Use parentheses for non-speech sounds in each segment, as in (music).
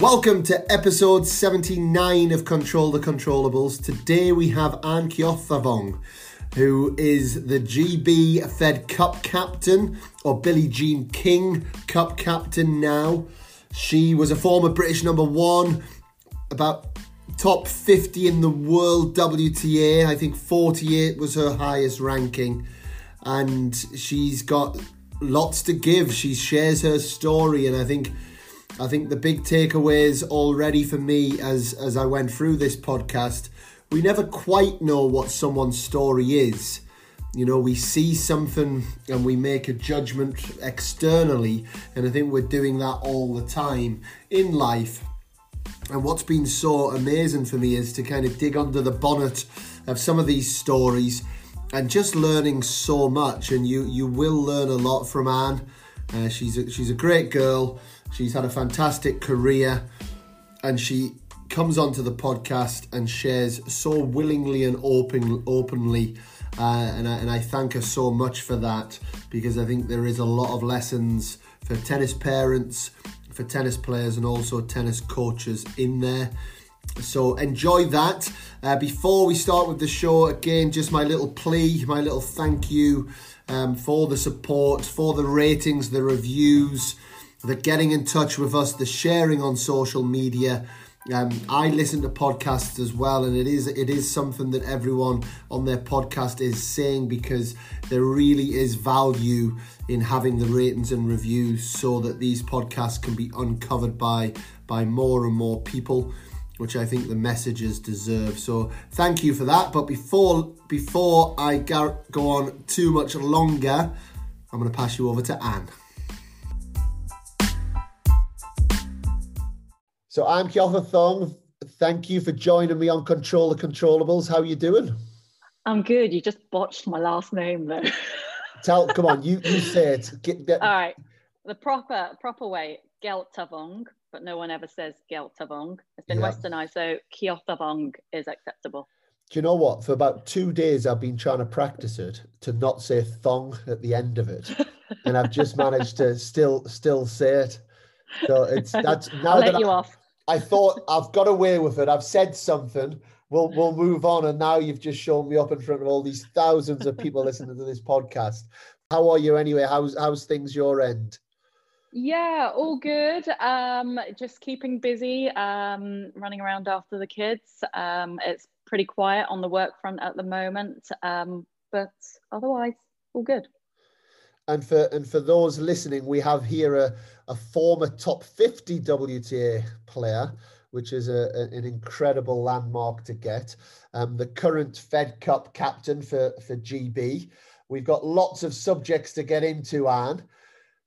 Welcome to episode 79 of Control the Controllables. Today we have Anne who is the GB Fed Cup captain, or Billie Jean King Cup captain now. She was a former British number one, about top 50 in the world WTA. I think 48 was her highest ranking. And she's got lots to give. She shares her story, and I think I think the big takeaways already for me as as I went through this podcast, we never quite know what someone's story is. You know, we see something and we make a judgment externally, and I think we're doing that all the time in life. And what's been so amazing for me is to kind of dig under the bonnet of some of these stories and just learning so much. And you you will learn a lot from Anne. Uh, she's a, she's a great girl. She's had a fantastic career and she comes onto the podcast and shares so willingly and open, openly. Uh, and, I, and I thank her so much for that because I think there is a lot of lessons for tennis parents, for tennis players, and also tennis coaches in there. So enjoy that. Uh, before we start with the show, again, just my little plea, my little thank you um, for the support, for the ratings, the reviews the getting in touch with us, the sharing on social media. Um, I listen to podcasts as well, and it is it is something that everyone on their podcast is saying because there really is value in having the ratings and reviews, so that these podcasts can be uncovered by by more and more people, which I think the messages deserve. So thank you for that. But before before I go on too much longer, I'm going to pass you over to Anne. So I'm Kyotha Thong. Thank you for joining me on Control the Controllables. How are you doing? I'm good. You just botched my last name though. (laughs) Tell, come on, you you say it. Get, get... All right, the proper proper way, Geltavong, but no one ever says Geltavong. It's been yeah. westernized, so Keothavong is acceptable. Do you know what? For about two days, I've been trying to practice it to not say thong at the end of it, and I've just managed to (laughs) still still say it. So it's that's now I'll that let you I, off. I thought I've got away with it. I've said something. We'll we'll move on. And now you've just shown me up in front of all these thousands of people listening to this podcast. How are you anyway? How's how's things your end? Yeah, all good. Um, just keeping busy, um, running around after the kids. Um, it's pretty quiet on the work front at the moment, um, but otherwise, all good. And for and for those listening, we have here a, a former top 50 WTA player, which is a, a an incredible landmark to get. Um, the current Fed Cup captain for, for GB. We've got lots of subjects to get into, Anne.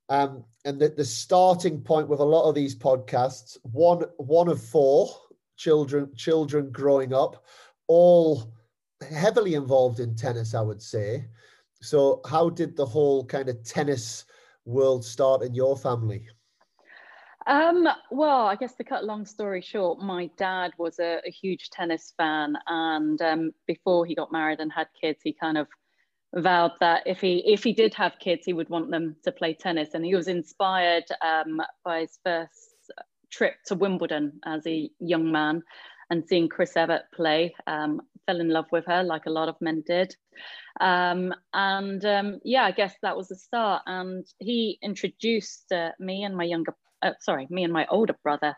Um, and the, the starting point with a lot of these podcasts, one one of four children children growing up, all heavily involved in tennis, I would say. So, how did the whole kind of tennis world start in your family? Um, well, I guess to cut a long story short, my dad was a, a huge tennis fan, and um, before he got married and had kids, he kind of vowed that if he if he did have kids, he would want them to play tennis, and he was inspired um, by his first trip to Wimbledon as a young man and seeing Chris Evert play. Um, fell in love with her like a lot of men did. Um, and um, yeah, I guess that was the start. And he introduced uh, me and my younger, uh, sorry, me and my older brother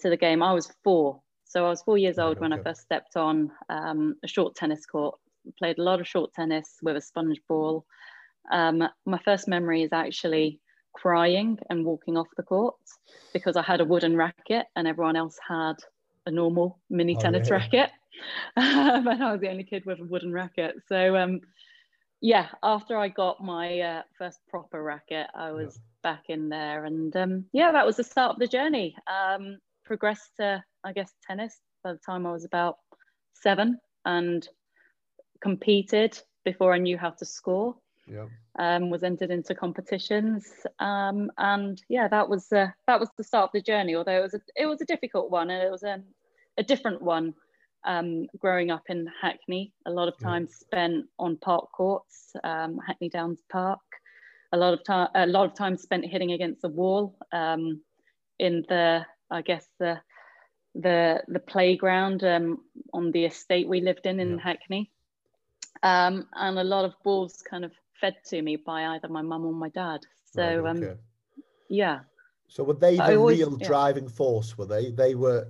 to the game. I was four. So I was four years old when I first stepped on um, a short tennis court. Played a lot of short tennis with a sponge ball. Um, my first memory is actually crying and walking off the court because I had a wooden racket and everyone else had a normal mini oh, tennis yeah. racket. (laughs) Um, and I was the only kid with a wooden racket. So um, yeah, after I got my uh, first proper racket, I was yeah. back in there, and um, yeah, that was the start of the journey. Um, progressed to, I guess, tennis by the time I was about seven, and competed before I knew how to score. Yeah. Um, was entered into competitions, um, and yeah, that was uh, that was the start of the journey. Although it was a, it was a difficult one, and it was a, a different one um, growing up in Hackney, a lot of time yeah. spent on park courts, um, Hackney Downs Park. A lot of time, a lot of time spent hitting against the wall um, in the I guess the the the playground um, on the estate we lived in in yeah. Hackney, um, and a lot of balls kind of fed to me by either my mum or my dad. So right, okay. um, yeah. So were they the always, real yeah. driving force? Were they? They were.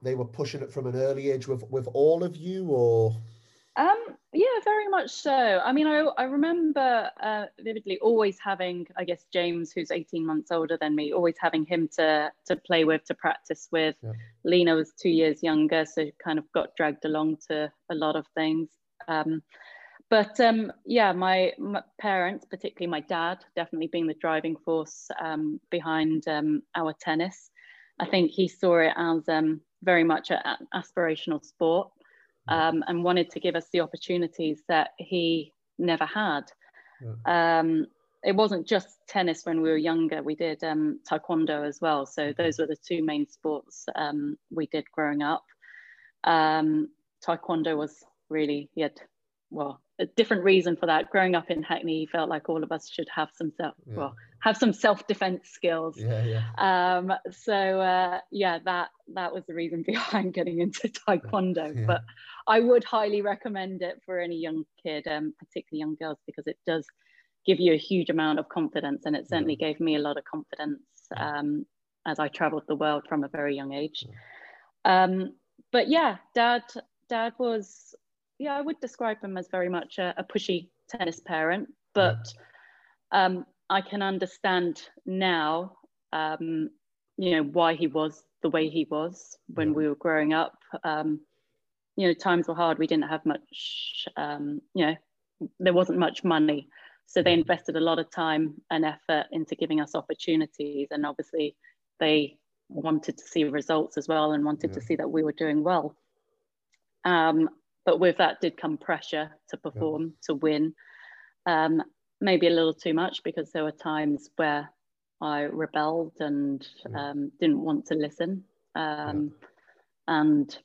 They were pushing it from an early age with with all of you, or um, yeah, very much so. I mean, I, I remember uh, vividly always having, I guess, James, who's 18 months older than me, always having him to to play with, to practice with. Yeah. Lena was two years younger, so kind of got dragged along to a lot of things. Um, but um, yeah, my, my, parents, particularly my dad, definitely being the driving force um, behind um, our tennis. I think he saw it as um, very much an aspirational sport um, and wanted to give us the opportunities that he never had. Yeah. Um, it wasn't just tennis when we were younger. We did um, taekwondo as well. So mm-hmm. those were the two main sports um, we did growing up. Um, taekwondo was really he had well a different reason for that. Growing up in Hackney, he felt like all of us should have some self yeah. well have some self defense skills. Yeah, yeah. Um, so uh, yeah, that that was the reason (laughs) behind getting into taekwondo. (laughs) Yeah. But I would highly recommend it for any young kid, um, particularly young girls, because it does give you a huge amount of confidence, and it certainly gave me a lot of confidence um, as I travelled the world from a very young age. Um, but yeah, dad, dad was yeah, I would describe him as very much a, a pushy tennis parent, but um, I can understand now, um, you know, why he was the way he was when yeah. we were growing up. Um, you know, times were hard. We didn't have much, um, you know, there wasn't much money. So they invested a lot of time and effort into giving us opportunities. And obviously, they wanted to see results as well and wanted yeah. to see that we were doing well. Um, but with that did come pressure to perform, yeah. to win. Um, maybe a little too much because there were times where I rebelled and yeah. um, didn't want to listen um, yeah. and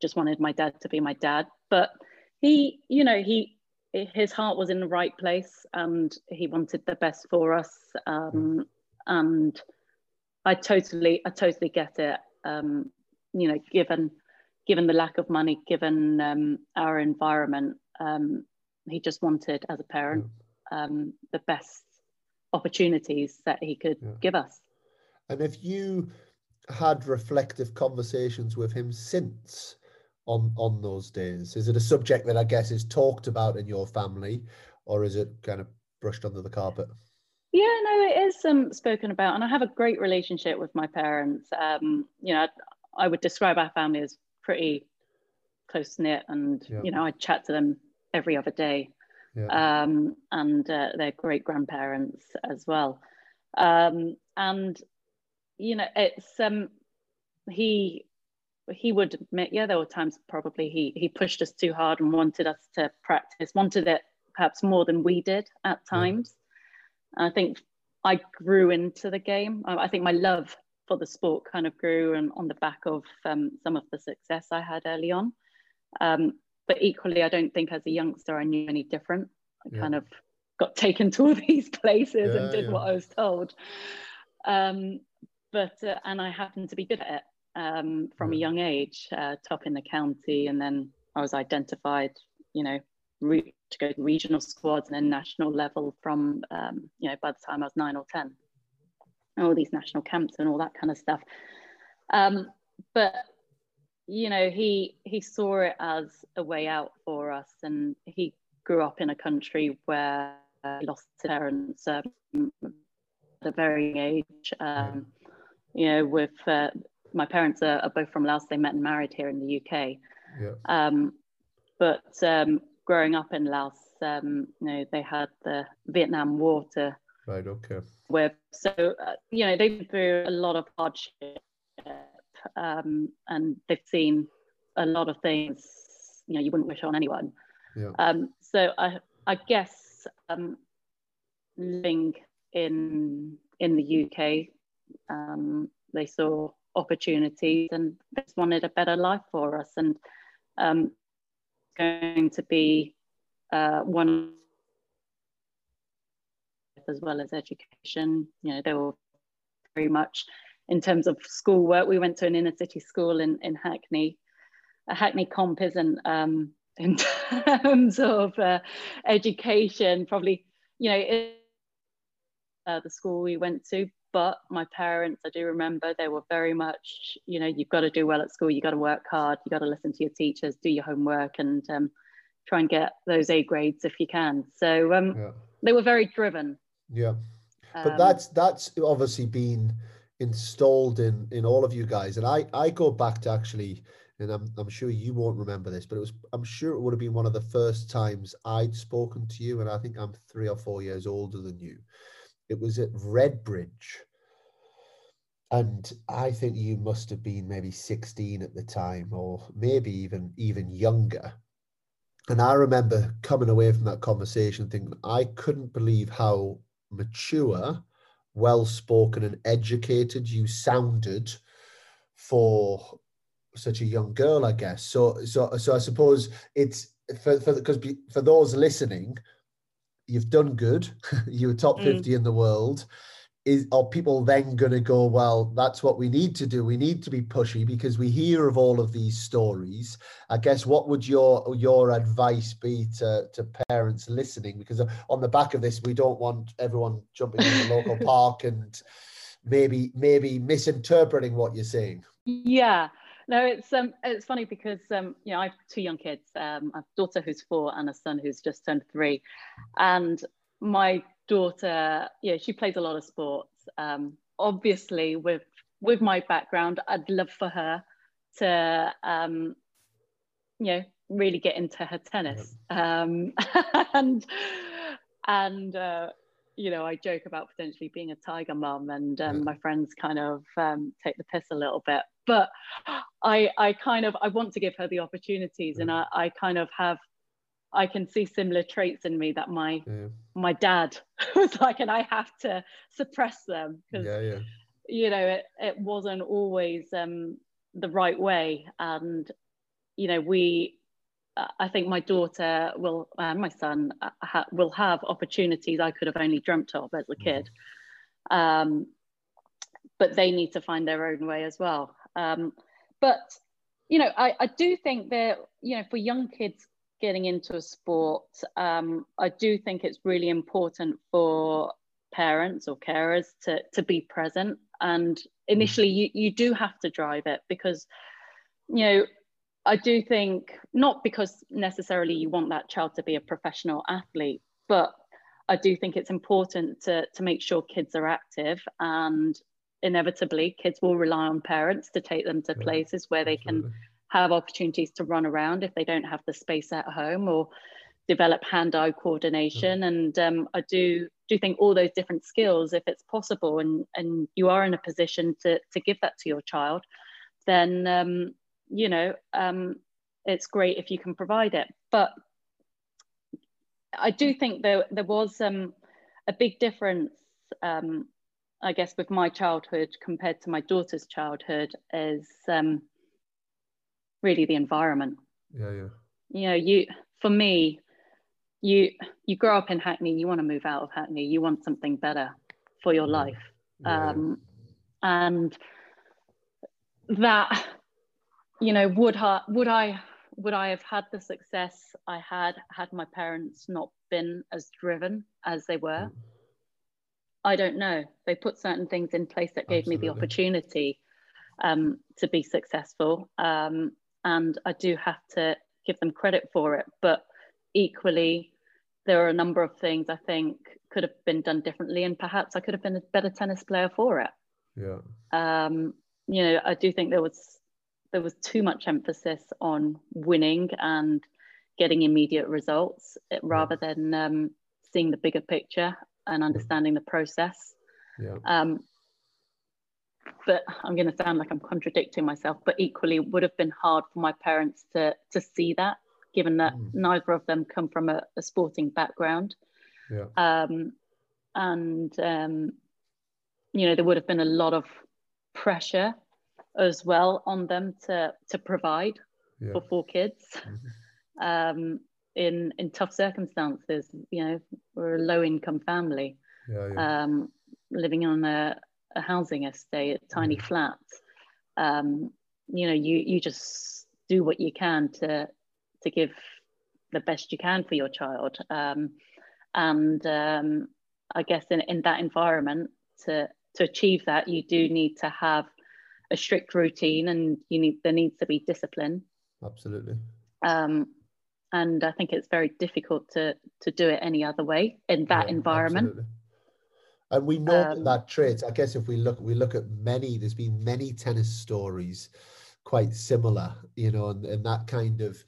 just wanted my dad to be my dad. But he, you know, he his heart was in the right place and he wanted the best for us. Um, and I totally, I totally get it. Um, you know, given given the lack of money, given um, our environment, um, he just wanted, as a parent, yeah. um, the best opportunities that he could yeah. give us. And if you had reflective conversations with him since on on those days, is it a subject that I guess is talked about in your family, or is it kind of brushed under the carpet? Yeah, no, it is um, spoken about, and I have a great relationship with my parents. Um, you know, I would describe our family as pretty close knit, and yeah. you know I chat to them every other day, yeah. um, and uh, their great grandparents as well, um, and you know it's um, he he would admit yeah there were times probably he he pushed us too hard and wanted us to practice wanted it perhaps more than we did at times yeah. i think i grew into the game I, I think my love for the sport kind of grew and on the back of um, some of the success I had early on. Um, but equally, I don't think as a youngster I knew any different. I yeah. kind of got (laughs) taken to all these places yeah, and did yeah. what I was told. Um, but uh, and I happened to be good at it um, from a young age, uh, top in the county, and then I was identified, you know, re- to go to regional squads and then national level from, um, you know, by the time I was nine or ten all these national camps and all that kind of stuff. Um, but you know, he he saw it as a way out for us, and he grew up in a country where he lost his parents um, at a very age. Um, you know, with uh, my parents are, are, both from Laos. They met and married here in the UK. Yeah. Um, but um, growing up in Laos, um, you know, they had the Vietnam War to Right. Okay. Where so uh, you know they've been through a lot of hardship, um, and they've seen a lot of things. You know, you wouldn't wish on anyone. Yeah. Um, so I I guess um, living in in the UK, um, they saw opportunities and just wanted a better life for us, and um, going to be uh, one as well as education. You know, they were very much in terms of schoolwork. We went to an inner city school in, in Hackney. A Hackney comp isn't um, (laughs) in terms of uh, education, probably, you know, it, uh, the school we went to. But my parents, I do remember, they were very much, you know, you've got to do well at school, you've got to work hard, you've got to listen to your teachers, do your homework, and um, try and get those A grades if you can. So um, yeah. they were very driven. Yeah, but um, that's that's obviously been installed in in all of you guys, and I I go back to actually and I'm, I'm sure you won't remember this, but it was I'm sure it would have been one of the first times I'd spoken to you, and I think I'm three or four years older than you. It was at Redbridge, and I think you must have been maybe 16 at the time, or maybe even even younger. And I remember coming away from that conversation thinking I couldn't believe how mature, well spoken, and educated you sounded for such a young girl, I guess. So, so, so I suppose it's for for because for those listening, you've done good. (laughs) you were top mm. fifty in the world. Is are people then going to go? Well, that's what we need to do. We need to be pushy because we hear of all of these stories. I guess what would your your advice be to to parents listening? Because on the back of this, we don't want everyone jumping in the local (laughs) park and maybe maybe misinterpreting what you're saying. Yeah no, it's um, it's funny because um, you know, I have two young kids. Um, a daughter who's four and a son who's just turned three, and my daughter, yeah, she plays a lot of sports. Um, obviously, with with my background, I'd love for her to, um, you know, really get into her tennis, um, (laughs) and and uh, you know, I joke about potentially being a tiger mum, and um, my friends kind of um, take the piss a little bit. But I, I kind of, I want to give her the opportunities, and I, I kind of have, I can see similar traits in me that my yeah. my dad (laughs) was like, and I have to suppress them because, yeah, yeah. you know, it it wasn't always um, the right way, and you know, we I think my daughter will, and my son uh, ha- will have opportunities I could have only dreamt of as a kid. Um, but they need to find their own way as well. Um, but, you know, I, I do think that, you know, for young kids getting into a sport, um, I do think it's really important for parents or carers to, to be present. And initially, you, you do have to drive it because, you know, I do think not because necessarily you want that child to be a professional athlete, but I do think it's important to, to make sure kids are active and inevitably kids will rely on parents to take them to places where they absolutely. Have opportunities to run around if they don't have the space at home or develop hand-eye coordination yeah. and um, I do do think all those different skills if it's possible and and you are in a position to to give that to your child then um, you know, um, it's great if you can provide it. But I do think there there was um, a big difference, um, I guess, with my childhood compared to my daughter's childhood is um, really the environment. Yeah, yeah. You know, you for me, you you grow up in Hackney, you want to move out of Hackney, you want something better for your yeah. life, yeah, um, and that you know, would I, would I, would I have had the success I had had my parents not been as driven as they were? Mm. I don't know. They put certain things in place that gave Absolutely. me the opportunity um, to be successful, um, and I do have to give them credit for it. But equally, there are a number of things I think could have been done differently, and perhaps I could have been a better tennis player for it. Yeah. Um, you know, I do think there was there was too much emphasis on winning and getting immediate results rather than um, seeing the bigger picture and understanding the process. Yeah. Um, but I'm going to sound like I'm contradicting myself, but equally it would have been hard for my parents to to see that, given that mm. neither of them come from a, a sporting background. Yeah. Um, and um, you know there would have been a lot of pressure as well on them to to provide yeah. for four kids mm-hmm. um, in in tough circumstances. You know, we're a low income family, yeah, yeah. Um, living on a a housing estate, a tiny mm-hmm. Um, you know, you you just do what you can to to give the best you can for your child. Um, and um, I guess in, in that environment, to to achieve that, you do need to have a strict routine, and you need there needs to be discipline. Absolutely. Um, and I think it's very difficult to to do it any other way in that yeah, environment. Absolutely. And we know um, that trait. I guess if we look, we look at many. There's been many tennis stories, quite similar, you know, and, and that kind of.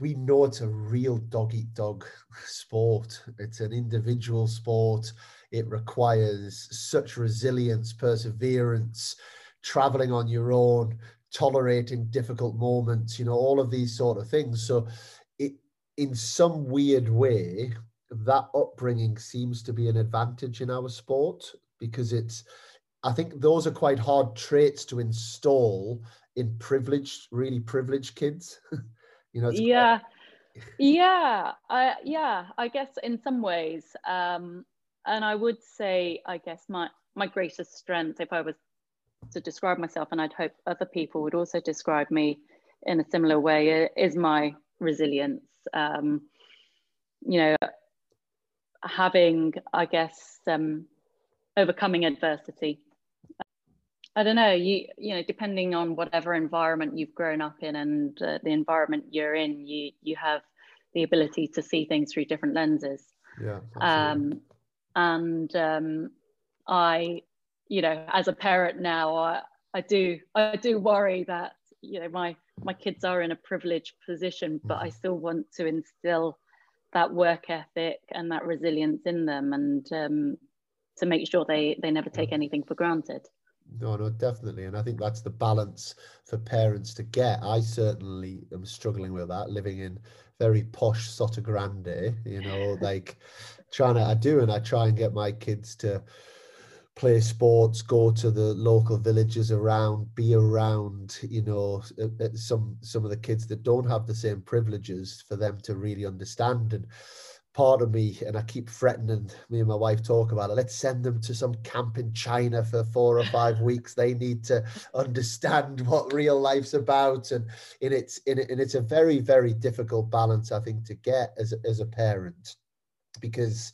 We know it's a real dog eat dog sport. It's an individual sport. It requires such resilience, perseverance, traveling on your own, tolerating difficult moments, you know, all of these sort of things. So, it in some weird way, that upbringing seems to be an advantage in our sport because it's I think those are quite hard traits to install in privileged, really privileged kids. (laughs) you know. yeah, quite... yeah, I, yeah. I guess in some ways, um, and I would say, I guess my my greatest strength, if I was to describe myself, and I'd hope other people would also describe me in a similar way, is my resilience. Um, you know, having, I guess, um, overcoming adversity. I don't know, you you know, depending on whatever environment you've grown up in and uh, the environment you're in, you you have the ability to see things through different lenses. Yeah. Um, and um, I, you know, as a parent now, I, I do I do worry that you know my my kids are in a privileged position, but I mm-hmm. still want to instill that work ethic and that resilience in them and um, to make sure they they never take anything for granted. No no definitely. And i think that's the balance for parents to get. I certainly am struggling with that living in very posh Sotogrande you know (laughs) like trying to i do and i try and get my kids to play sports, go to the local villages around, be around, you know, uh, uh, some some of the kids that don't have the same privileges for them to really understand. And part of me, and I keep threatening me and my wife talk about it. Let's send them to some camp in China for four or five (laughs) weeks. They need to understand what real life's about, and in it's in it, and it's a very very difficult balance I think to get as as a parent because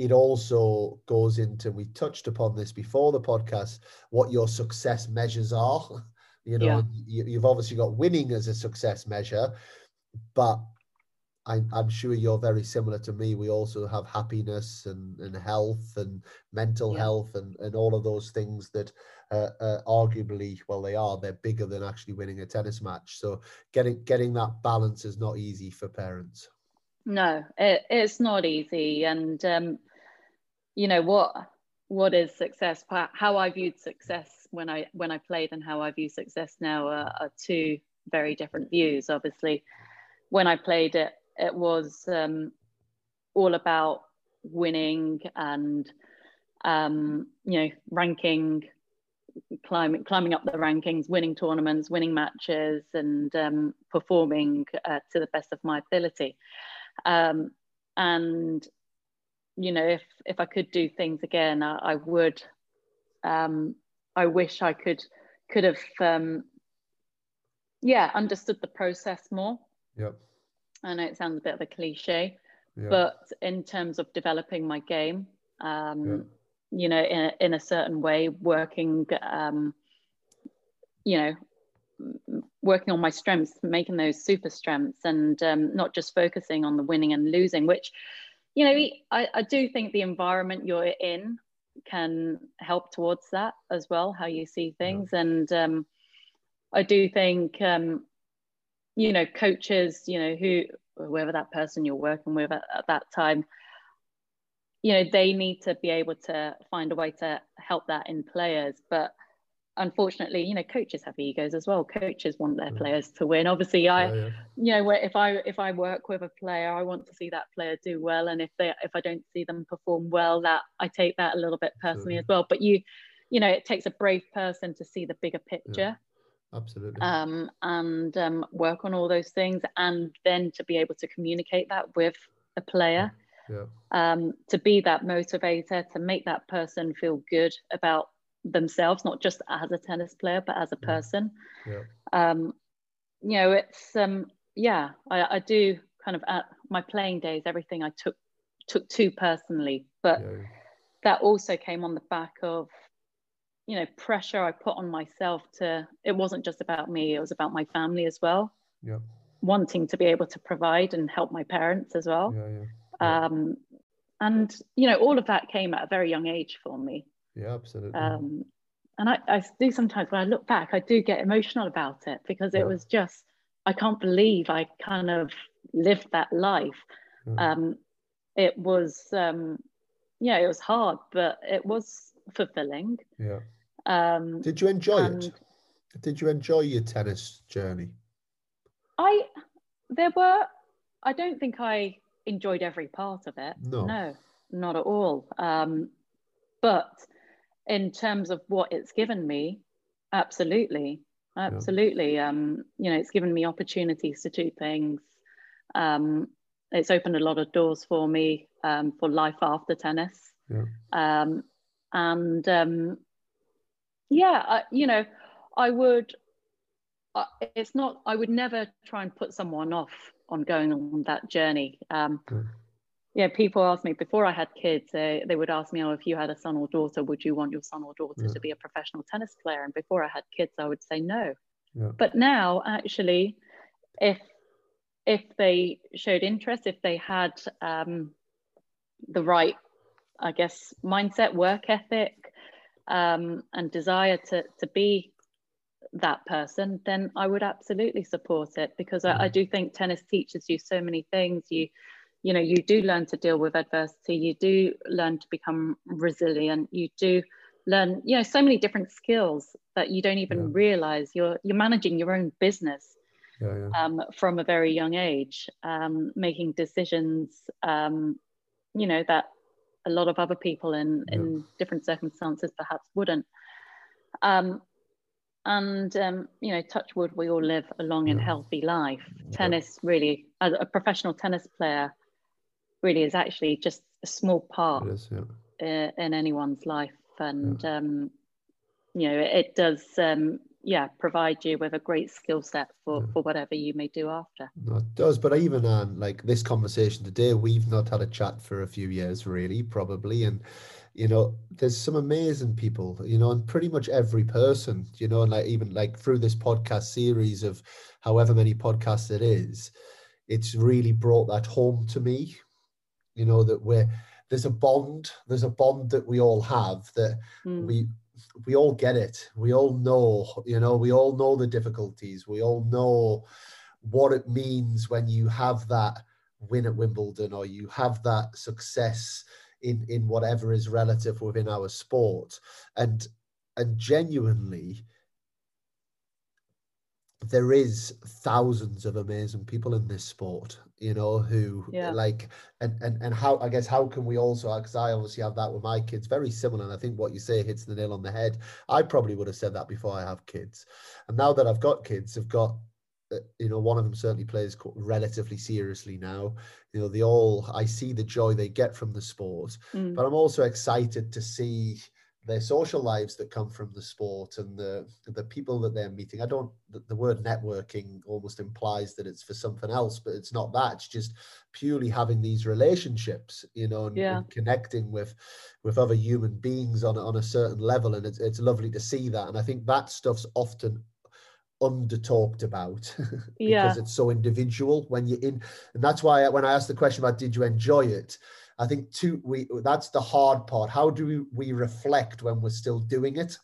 it also goes into we touched upon this before the podcast what your success measures are. (laughs) You know yeah. you, have obviously got winning as a success measure but I, i'm sure you're very similar to me. We also have happiness and, and health and mental yeah. health and, and all of those things that uh, uh, arguably well they are they're bigger than actually winning a tennis match. So getting getting that balance is not easy for parents. No it, it's not easy. And um, you know what what is success? How i viewed success when i when i played and how i view success now are, are two very different views. Obviously when i played it it was um, all about winning and um, you know ranking climbing climbing up the rankings winning tournaments winning matches and um, performing uh, to the best of my ability. Um, and you know, if if I could do things again, I, I would. Um, I wish I could could have, um, yeah, understood the process more. Yep. I know it sounds a bit of a cliche, yep. but in terms of developing my game, um, yep. you know, in a, in a certain way, working, um, you know, working on my strengths, making those super strengths, and um, not just focusing on the winning and losing, which you know, I, I do think the environment you're in can help towards that as well, how you see things. Yeah. And um, I do think, um, you know, coaches, you know, who, whoever that person you're working with at, at that time, you know, they need to be able to find a way to help that in players. But unfortunately, you know, coaches have egos as well. Coaches want their mm. players to win. Obviously, I, yeah, yeah. you know, if I if I work with a player, I want to see that player do well, and if they if I don't see them perform well, that I take that a little bit personally as well. But you, you know, it takes a brave person to see the bigger picture. Absolutely. Um, and um, work on all those things, and then to be able to communicate that with a player. yeah. um, to be that motivator, to make that person feel good about themselves, not just as a tennis player, but as a person. Yeah. Um, you know, it's um, yeah, I, I do kind of at my playing days, everything I took took too personally, but yeah. that also came on the back of you know pressure I put on myself to. It wasn't just about me; it was about my family as well. Yeah. Wanting to be able to provide and help my parents as well. Yeah, yeah. yeah. Um, and you know, all of that came at a very young age for me. Yeah, absolutely. Um, and I, I do sometimes when I look back, I do get emotional about it because Yeah. it was just I can't believe I kind of lived that life. Yeah. Um, it was um, yeah, it was hard, but it was fulfilling. yeah. Um, Did you enjoy and it? Did you enjoy your tennis journey? I there were I don't think I enjoyed every part of it. No. No, not at all. Um, but in terms of what it's given me, absolutely. Absolutely. Um, you know, it's given me opportunities to do things. Um, it's opened a lot of doors for me um, for life after tennis. Yeah. Um, and um, yeah, I, you know, I would, uh, it's not, I would never try and put someone off on going on that journey. Um, Good. Yeah, people ask me before I had kids, they, they would ask me, oh, if you had a son or daughter, would you want your son or daughter Yeah. to be a professional tennis player? And before I had kids, I would say no. Yeah. But now, actually, if if they showed interest, if they had um, the right, I guess, mindset, work ethic, um, and desire to to be that person, then I would absolutely support it because I, I do think tennis teaches you so many things. You you know you do learn to deal with adversity. You do learn to become resilient. You do learn you know so many different skills that you don't even Yeah. realize you're you're managing your own business Yeah, yeah. um, from a very young age, um, making decisions, um, you know, that a lot of other people in, in different circumstances perhaps wouldn't. Um, and, um, you know, touch wood, we all live a long and healthy life. Tennis really, as a professional tennis player, really is actually just a small part is, yeah. uh, in anyone's life and um, you know it does um, yeah provide you with a great skill set for Yeah. for whatever you may do after No, it does, but even on like this conversation today, we've not had a chat for a few years, really, probably. And you know, there's some amazing people, you know, and pretty much every person, you know, and like even like through this podcast series of however many podcasts it is, it's really brought that home to me. You know, that we're there's a bond, there's a bond that we all have that Mm, we we all get it. We all know you know we all know the difficulties. We all know what it means when you have that win at wimbledon or you have that success in in whatever is relative within our sport. And and genuinely there is thousands of amazing people in this sport you know who Yeah. like and and and how i guess how can we also because i obviously have that with my kids very similar and i think what you say hits the nail on the head. I probably would have said that before i have kids. And now that i've got kids i've got uh, you know one of them certainly plays relatively seriously now. You know they all i see the joy they get from the sport mm, but I'm also excited to see their social lives that come from the sport and the the people that they're meeting. I don't the, the word networking almost implies that it's for something else, but it's not that. It's just purely having these relationships, you know, and, Yeah. and connecting with with other human beings on a- on a certain level. And it's it's lovely to see that. And I think that stuff's often under talked about (laughs) because Yeah. it's so individual when you're in and that's why when i asked the question about did you enjoy it i think too we that's the hard part. How do we, we reflect when we're still doing it?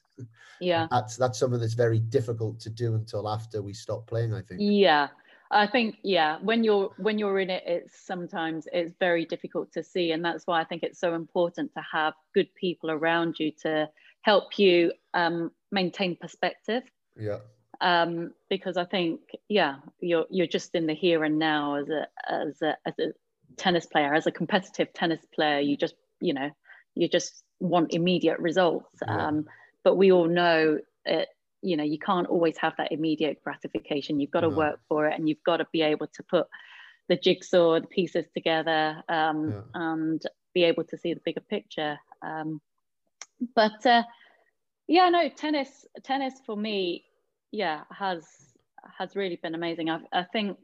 Yeah. (laughs) That's that's something that's very difficult to do until after we stop playing i think. Yeah. I think yeah when you're when you're in it it's sometimes it's very difficult to see and that's why i think it's so important to have good people around you to help you um, maintain perspective. Yeah. Um, because I think yeah you're you're just in the here and now as a as a as a tennis player as a competitive tennis player you just you know you just want immediate results Yeah. um, but we all know it you know you can't always have that immediate gratification you've got to No. work for it and you've got to be able to put the jigsaw, the pieces together, um, yeah. and be able to see the bigger picture. Um, but uh, yeah, no, tennis, tennis for me, yeah, has has really been amazing. I, I think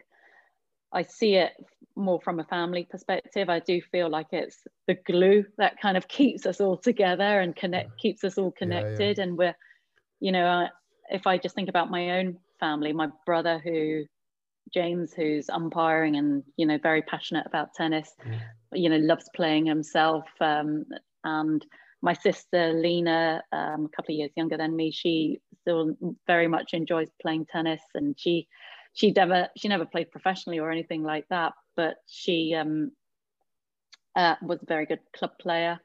I see it more from a family perspective. I do feel like it's the glue that kind of keeps us all together and connect, yeah. keeps us all connected. Yeah, yeah. And we're, you know, if I just think about my own family, my brother who James, who's umpiring and you know very passionate about tennis, yeah. you know loves playing himself. Um, and my sister Lena, um, a couple of years younger than me, she still very much enjoys playing tennis, and she she never she never played professionally or anything like that, but she um, uh, was a very good club player,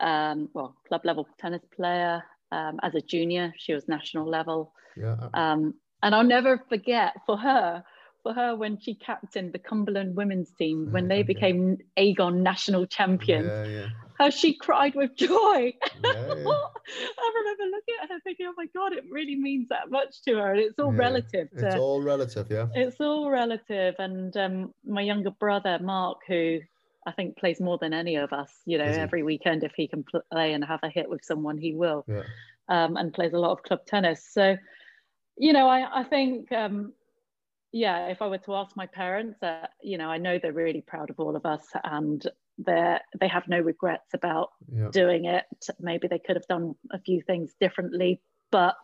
um, well club level tennis player. Um, as a junior, she was national level. Yeah. Um, and I'll never forget for her for her when she captained the Cumberland women's team when they became Aegon national champions. Yeah, yeah. How she cried with joy. Yeah, (laughs) I remember looking at her thinking, oh my God, it really means that much to her. And it's all relative. To, it's all relative, yeah. It's all relative. And um, my younger brother, Mark, who I think plays more than any of us, you know, every weekend, if he can play and have a hit with someone, he will. Yeah. Um, and plays a lot of club tennis. So, you know, I, I think um, yeah, if I were to ask my parents, uh, you know, I know they're really proud of all of us and they they have no regrets about doing it. Maybe they could have done a few things differently, but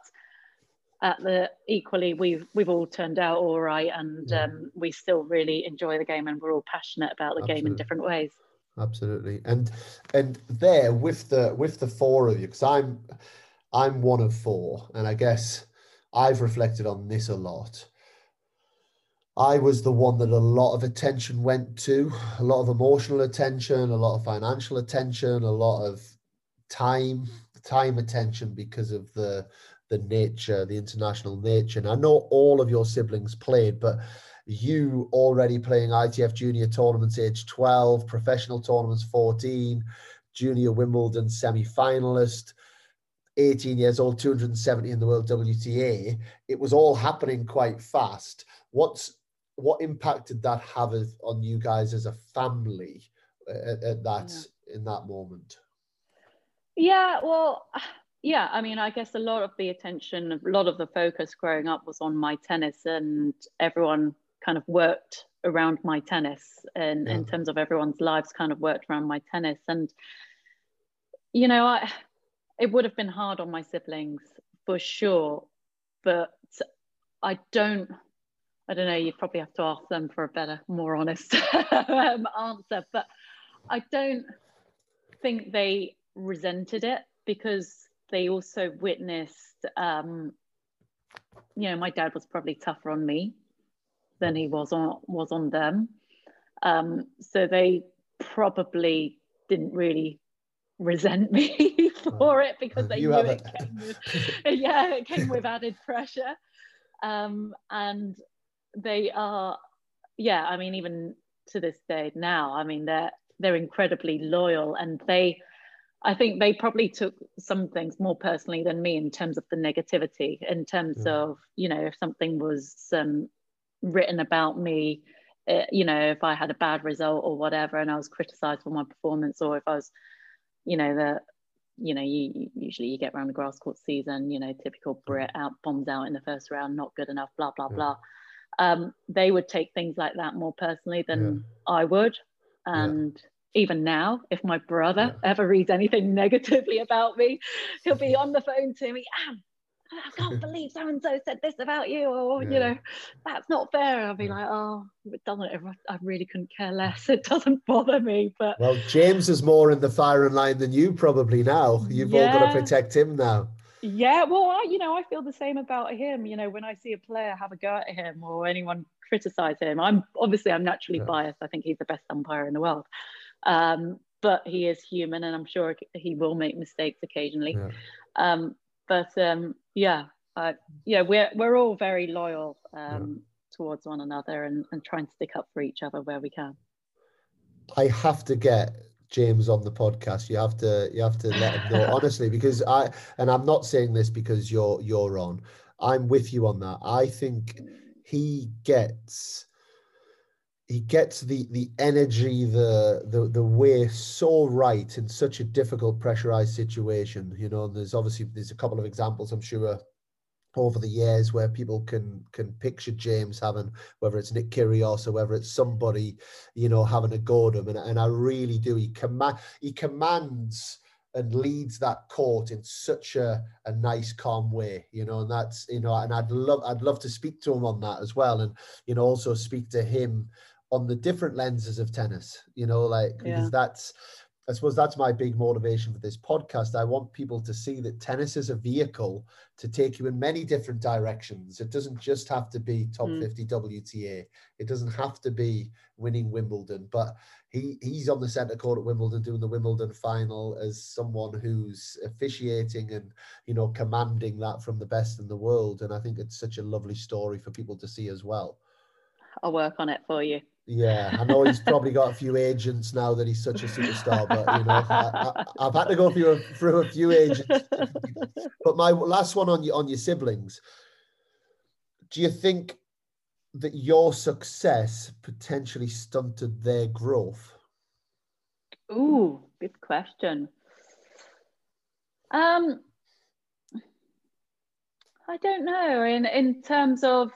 at the equally we've we've all turned out all right and yeah. um, we still really enjoy the game and we're all passionate about the Absolutely. game in different ways Absolutely. And and there with the with the four of you, because I'm I'm one of four, and I guess I've reflected on this a lot. I was the one that a lot of attention went to, a lot of emotional attention, a lot of financial attention, a lot of time, time attention because of the the nature, the international nature. And I know all of your siblings played, but you already playing ITF junior tournaments age 12, professional tournaments 14, junior Wimbledon semi-finalist, 18 years old, 270 in the world WTA. It was all happening quite fast. What's what impact did that have on you guys as a family uh, at, at that yeah. in that moment? Yeah, well, yeah, I mean, I guess a lot of the attention, a lot of the focus growing up was on my tennis, and everyone kind of worked around my tennis, and yeah. in terms of everyone's lives, kind of worked around my tennis, and you know, I it would have been hard on my siblings for sure, but I don't I don't know, you'd probably have to ask them for a better, more honest (laughs) um, answer. But I don't think they resented it because they also witnessed, um, you know, my dad was probably tougher on me than he was on was on them. Um, so they probably didn't really resent (laughs) me for it because they you knew it came with, (laughs) yeah, it came with added pressure. Um, and they are yeah i mean even to this day now i mean they're they're incredibly loyal and they i think they probably took some things more personally than me in terms of the negativity in terms yeah. of you know if something was um, written about me uh, you know if i had a bad result or whatever and i was criticized for my performance or if i was you know the you know you usually you get around the grass court season you know typical brit out bombs out in the first round not good enough blah blah yeah. blah um, they would take things like that more personally than yeah. I would. And yeah. even now, if my brother yeah. ever reads anything (laughs) negatively about me, he'll be on the phone to me, Anne, I can't (laughs) believe so and so said this about you, or you know, that's not fair. I'll be like, oh, it doesn't. I really couldn't care less. (laughs) It doesn't bother me. But well, James is more in the firing line than you probably now. You've all got to protect him now. Yeah, well, I, you know, I feel the same about him. You know, when I see a player have a go at him or anyone criticize him, I'm obviously I'm naturally yeah. biased. I think he's the best umpire in the world, um, but he is human, and I'm sure he will make mistakes occasionally. Yeah. Um, but um, yeah, uh, yeah, we're we're all very loyal um, yeah. towards one another and, and trying to stick up for each other where we can. I have to get James on the podcast. You have to you have to let him know (laughs) honestly because I and I'm not saying this because you're you're on. I'm with you on that. I think he gets he gets the the energy, the the the way so right in such a difficult pressurized situation. You know, and there's obviously there's a couple of examples I'm sure over the years where people can can picture James having whether it's Nick Kyrgios or whether it's somebody you know having a go at him and, and I really do he command he commands and leads that court in such a, a nice calm way you know and that's you know and I'd love I'd love to speak to him on that as well and you know also speak to him on the different lenses of tennis you know like yeah. because that's I suppose that's my big motivation for this podcast. I want people to see that tennis is a vehicle to take you in many different directions. It doesn't just have to be top mm. 50 WTA. It doesn't have to be winning Wimbledon, but he he's on the centre court at Wimbledon doing the Wimbledon final as someone who's officiating and you know commanding that from the best in the world. And I think it's such a lovely story for people to see as well. I'll work on it for you. Yeah, I know he's probably got a few agents now that he's such a superstar, but you know, I, have had to go through a, through a few agents. But my last one on your on your siblings. Do you think that your success potentially stunted their growth? Ooh, good question. Um, I don't know. In in terms of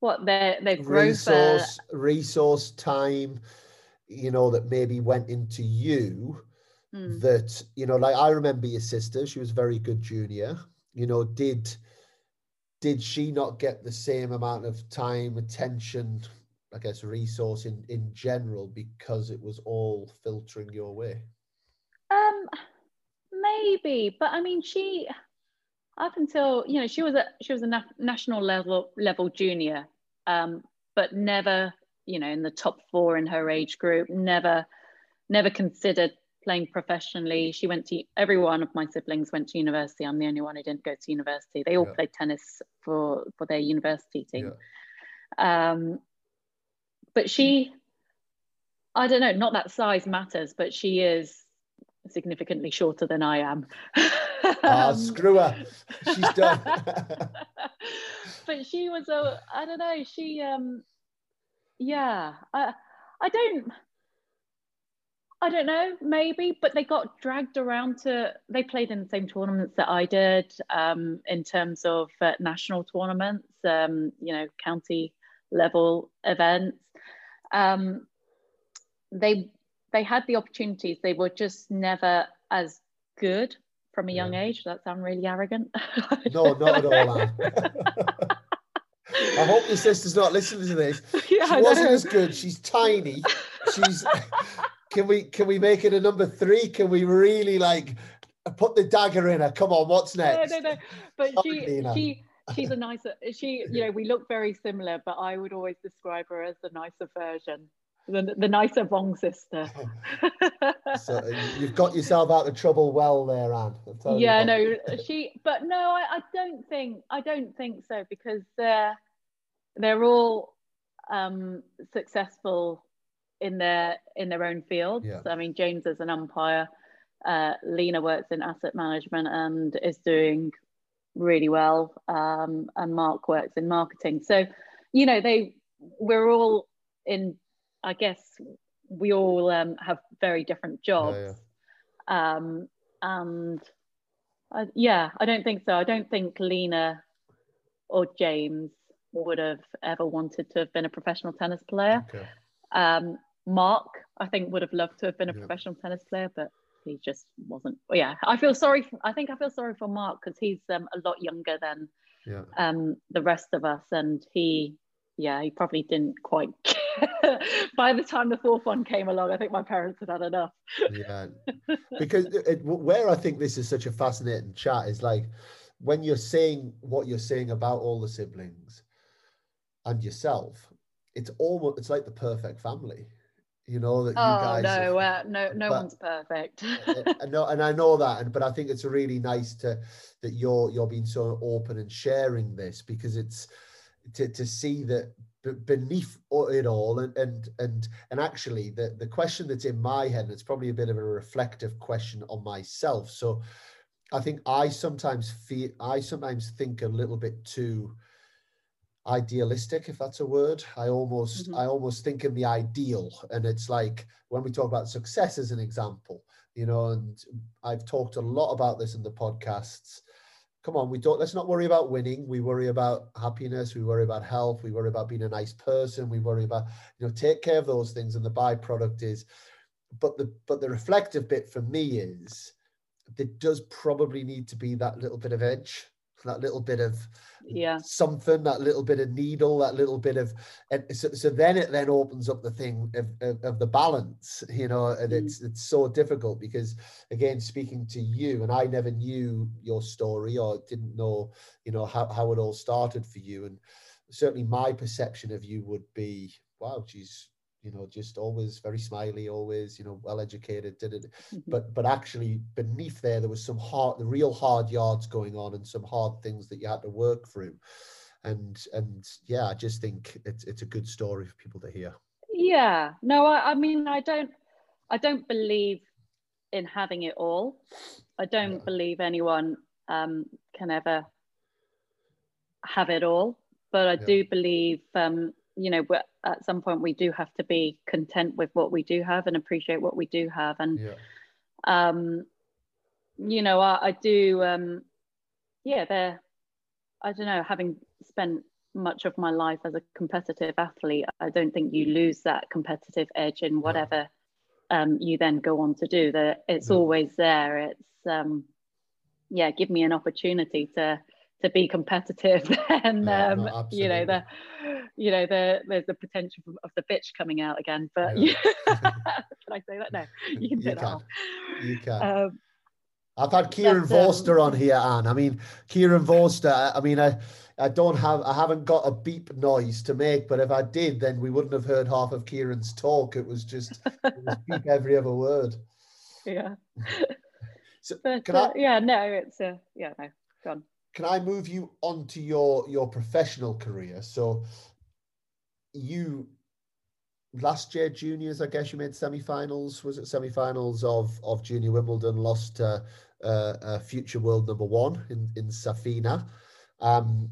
what their their growth resource uh, resource time you know that maybe went into you mm. that you know like i remember your sister she was very good junior you know did did she not get the same amount of time attention i guess resource in in general because it was all filtering your way um maybe but i mean she up until you know she was a she was a na- national level level junior um, but never you know in the top four in her age group never never considered playing professionally she went to every one of my siblings went to university i'm the only one who didn't go to university they all yeah. played tennis for for their university team yeah. um, but she i don't know not that size matters but she is significantly shorter than I am. (laughs) Ah, um, screw her. She's done. (laughs) but she was a, I don't know, she, um, yeah, I, I don't, I don't know, maybe, but they got dragged around to, they played in the same tournaments that I did um, in terms of uh, national tournaments, um, you know, county level events. Um, they they had the opportunities, they were just never as good from a young yeah. age. That sound really arrogant? (laughs) no, not at all, I hope your sister's not listening to this. (laughs) Yeah, she wasn't as good. She's tiny. She's. (laughs) can we can we make it a number three? Can we really like put the dagger in her? Come on, what's next? No, no, no. But she she she's a nicer. She you know we look very similar, but I would always describe her as the nicer version the, the nicer Vong sister. (laughs) so uh, you've got yourself out of trouble well there, Anne. Yeah, no, she. But no, I, I, don't think I don't think so because they're they're all um, successful in their in their own fields. Yeah. I mean, James is an umpire. Uh, Lena works in asset management and is doing really well. Um, and Mark works in marketing. So, you know, they we're all in I guess we all um, have very different jobs. Yeah, yeah. Um, and I, yeah, I don't think so. I don't think Lena or James would have ever wanted to have been a professional tennis player. Okay. Um, Mark, I think, would have loved to have been a yeah. professional tennis player, but he just wasn't. yeah, I feel sorry. For, I think I feel sorry for Mark because he's um, a lot younger than yeah. um, the rest of us, and he, yeah, he probably didn't quite (laughs) by the time the fourth one came along, I think my parents had had enough. yeah, because it, where I think this is such a fascinating chat is like when you're saying what you're saying about all the siblings and yourself, it's almost it's like the perfect family. You know that you oh, guys. no, uh, no, no but, one's perfect. and, no, and I know that, and but I think it's really nice to that you're you're being so open and sharing this because it's to to see that beneath it all and and and and actually the the question that's in my head and it's probably a bit of a reflective question on myself so i think i sometimes feel i sometimes think a little bit too idealistic if that's a word i almost mm-hmm. i almost think in the ideal and it's like when we talk about success as an example you know and i've talked a lot about this in the podcasts come on we don't let's not worry about winning. We worry about happiness. We worry about health. We worry about being a nice person. We worry about you know take care of those things and the byproduct is but the but the reflective bit for me is there does probably need to be that little bit of edge that little bit of yeah something that little bit of needle that little bit of and so, so then it then opens up the thing of, of, of the balance you know and mm. it's it's so difficult because again speaking to you and i never knew your story or didn't know you know how, how it all started for you and certainly my perception of you would be wow she's you know just always very smiley always you know well educated did it mm-hmm. but but actually beneath there there was some hard the real hard yards going on and some hard things that you had to work through and and yeah i just think it's it's a good story for people to hear yeah no i, I mean i don't i don't believe in having it all i don't yeah. believe anyone um, can ever have it all but i yeah. do believe um, you know at some point we do have to be content with what we do have and appreciate what we do have and yeah. um you know i, I do um yeah they're i don't know having spent much of my life as a competitive athlete i don't think you lose that competitive edge in whatever yeah. um you then go on to do that it's yeah. always there it's um yeah give me an opportunity to to be competitive (laughs) then um, no, you know the you know the there's the potential of the bitch coming out again but yeah. (laughs) (laughs) can i say that no you can say you that can. you can um, I've had Kieran um, on here, Anne. I mean, Kieran Vorster. I mean, I, I don't have, I haven't got a beep noise to make, but if I did, then we wouldn't have heard half of Kieran's talk. It was just it was beep every other word. Yeah. so, but, uh, I, yeah, no, it's uh, yeah, no, gone can I move you on to your your professional career? So you last year juniors, I guess you made semi-finals. Was it semi-finals of of Junior Wimbledon? Lost to uh, uh, future world number one in in Safina. Um,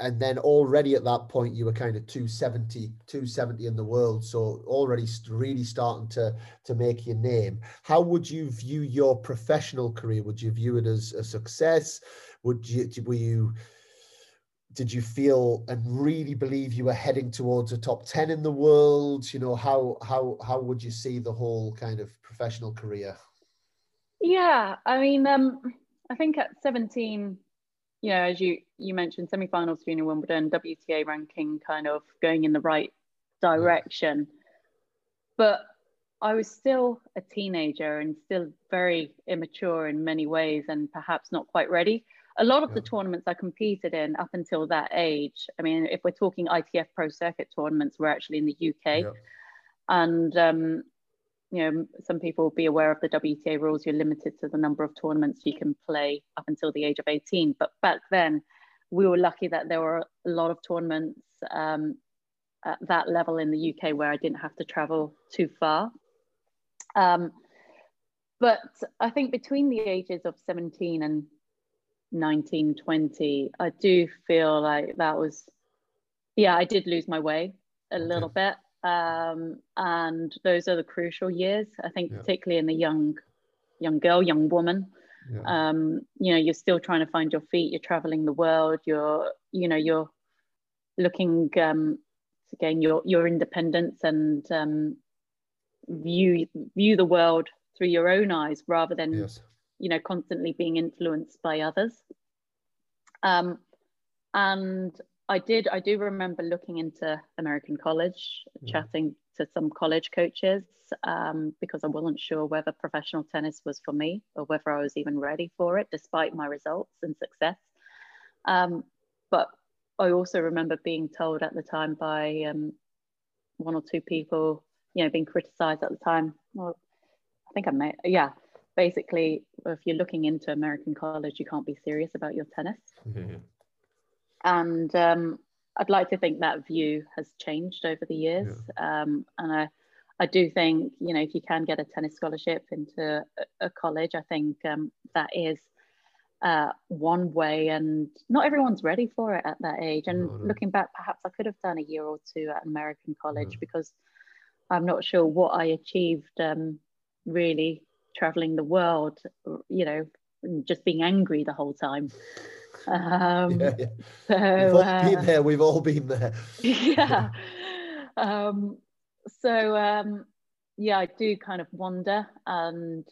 and then already at that point you were kind of 270 270 in the world so already really starting to to make your name how would you view your professional career would you view it as a success would you were you did you feel and really believe you were heading towards a top 10 in the world? You know how how how would you see the whole kind of professional career? Yeah i mean um i think at 17 you know as you you mentioned semi-finals junior wimbledon wta ranking kind of going in the right direction. Yeah. but I was still a teenager and still very immature in many ways and perhaps not quite ready a lot of yeah. the tournaments I competed in up until that age, I mean, if we're talking ITF Pro Circuit tournaments, we're actually in the UK. Yeah. And, um, you know, some people will be aware of the WTA rules. You're limited to the number of tournaments you can play up until the age of 18. But back then, we were lucky that there were a lot of tournaments um, at that level in the UK where I didn't have to travel too far. Um, but I think between the ages of 17 and 1920 i do feel like that was yeah i did lose my way a little bit um, and those are the crucial years i think yeah. particularly in the young young girl young woman yeah. um, you know you're still trying to find your feet you're traveling the world you're you know you're looking um, to gain your your independence and um, view view the world through your own eyes rather than yes you know constantly being influenced by others. Um, and i did i do remember looking into american college mm. chatting to some college coaches um, because i wasn't sure whether professional tennis was for me or whether i was even ready for it despite my results and success. Um, but i also remember being told at the time by um, one or two people you know being criticized at the time. Well i think i may yeah basically, if you're looking into American college, you can't be serious about your tennis. Mm-hmm. And um, I'd like to think that view has changed over the years. Yeah. Um, and I, I do think, you know, if you can get a tennis scholarship into a, a college, I think um, that is uh, one way, and not everyone's ready for it at that age. And No, no. looking back, perhaps I could have done a year or two at American college because I'm not sure what I achieved um, really traveling the world, you know, just being angry the whole time. Um, yeah, yeah. So, We've all uh, been there. We've all been there. (laughs) yeah. Um, so um, yeah, I do kind of wonder. And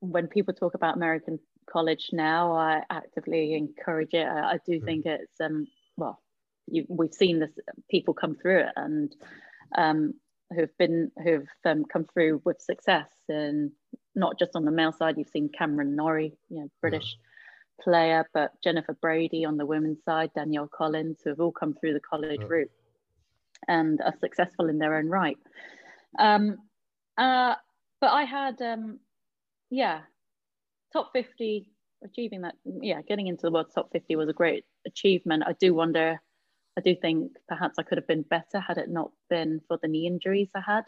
when people talk about American college now, I actively encourage it. I, I do Mm. think it's um, well, you, we've seen this people come through it and um, who've been who've um, come through with success, and not just on the male side. You've seen Cameron Norrie, you know, British player, but Jennifer Brady on the women's side, Danielle Collins, who have all come through the college Yeah. route and are successful in their own right. Um, uh, but I had, um, yeah, top 50, achieving that, yeah, getting into the world's top 50 was a great achievement. I do wonder, I do think perhaps I could have been better had it not been for the knee injuries I had.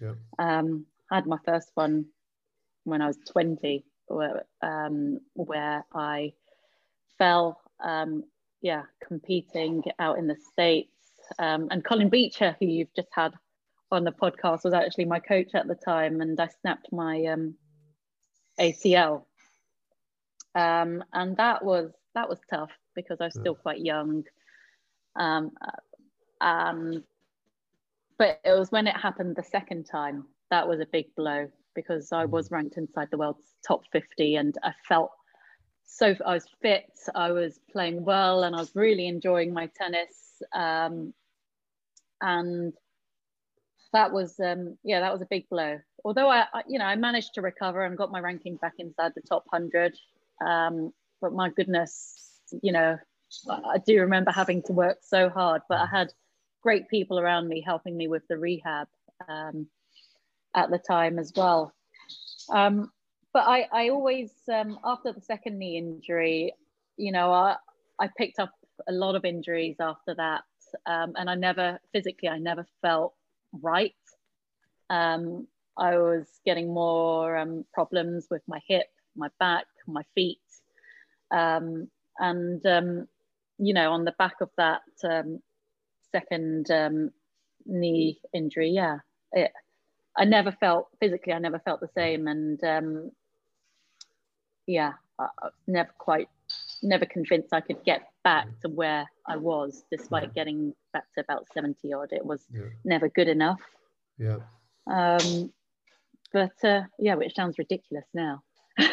Yeah. Um, I had my first one when I was 20, where, um, where I fell, um, yeah, competing out in the States. Um, and Colin Beecher, who you've just had on the podcast, was actually my coach at the time, and I snapped my um, ACL. Um, and that was that was tough because I was still quite young. Um, um, but it was when it happened the second time that was a big blow because I was ranked inside the world's top 50 and I felt so I was fit, I was playing well, and I was really enjoying my tennis. Um, and that was, um, yeah, that was a big blow. Although I, I, you know, I managed to recover and got my ranking back inside the top hundred. Um, but my goodness, you know, I I do remember having to work so hard. But I had great people around me helping me with the rehab um, at the time as well. Um, but I, I always, um, after the second knee injury, you know, I, I picked up a lot of injuries after that. Um, and I never, physically, I never felt right. Um, I was getting more um, problems with my hip, my back, my feet. Um, and, you know, on the back of that second knee injury, yeah, it, I never felt physically, I never felt the same. And um, yeah, I, I never quite, never convinced I could get back to where I was, despite getting back to about 70 odd. It was Yeah. never good enough. Yeah. Um, but uh, yeah, which sounds ridiculous now. (laughs)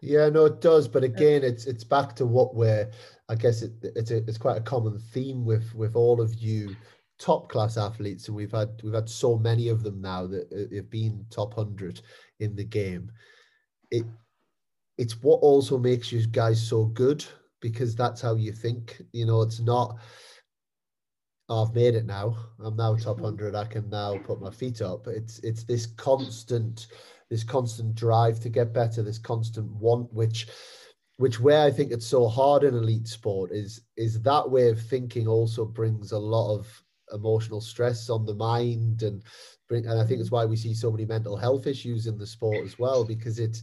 Yeah, no, it does. But again, it's it's back to what we're. I guess it, it's a, it's quite a common theme with with all of you top class athletes, and we've had we've had so many of them now that uh, have been top hundred in the game. It it's what also makes you guys so good because that's how you think. You know, it's not. "Oh, I've made it now. I'm now top hundred. I can now put my feet up. It's it's this constant this constant drive to get better, this constant want, which which where I think it's so hard in elite sport is is that way of thinking also brings a lot of emotional stress on the mind and bring and I think it's why we see so many mental health issues in the sport as well, because it's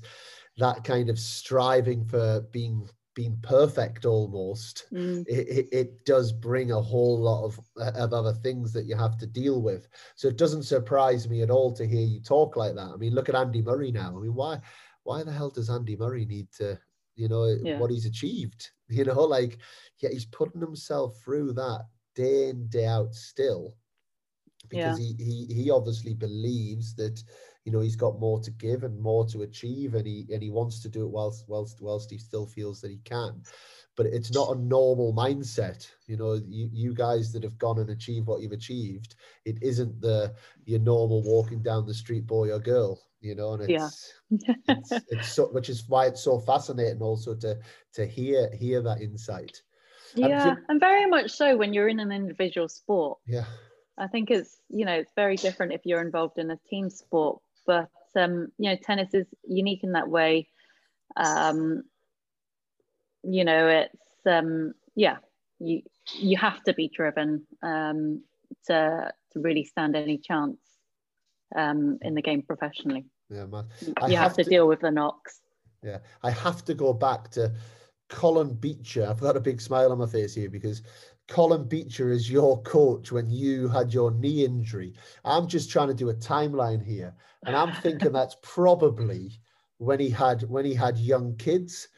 that kind of striving for being being perfect almost Mm, it, it, it does bring a whole lot of, of other things that you have to deal with. So it doesn't surprise me at all to hear you talk like that. I mean, look at Andy Murray now. I mean, why why the hell does Andy Murray need to, you know, Yeah. what he's achieved? (laughs) You know, like yeah, he's putting himself through that day in, day out still. Because he, he he obviously believes that you know he's got more to give and more to achieve and he and he wants to do it whilst whilst whilst he still feels that he can but it's not a normal mindset you know you, you guys that have gone and achieved what you've achieved it isn't the your normal walking down the street boy or girl you know and Yeah. it's it's, it's so which is why it's so fascinating also to to hear hear that insight yeah, to- and very much so when you're in an individual sport. yeah I think it's you know it's very different if you're involved in a team sport, but um, you know tennis is unique in that way. Um, you know it's um, yeah you you have to be driven um, to to really stand any chance um, in the game professionally. yeah man You I have, have to, to- deal with the knocks. Yeah, I have to go back to Colin Beecher. I've got a big smile on my face here because Colin Beecher is your coach when you had your knee injury. I'm just trying to do a timeline here, and I'm thinking (laughs) that's probably when he had when he had young kids,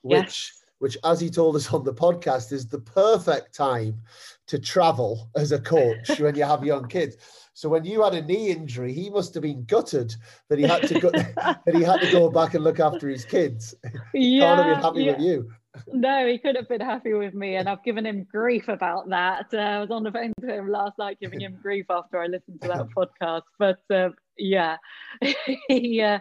which yes. which as he told us on the podcast is the perfect time to travel as a coach when you have young kids. So when you had a knee injury, he must have been gutted that he had to go (laughs) that he had to go back and look after his kids. (laughs) Yeah, Can't have been happy yeah. with you. No, he could have been happy with me, and I've given him grief about that. Uh, I was on the phone to him last night, giving him grief after I listened to that (laughs) podcast. But uh, yeah, (laughs) he, uh,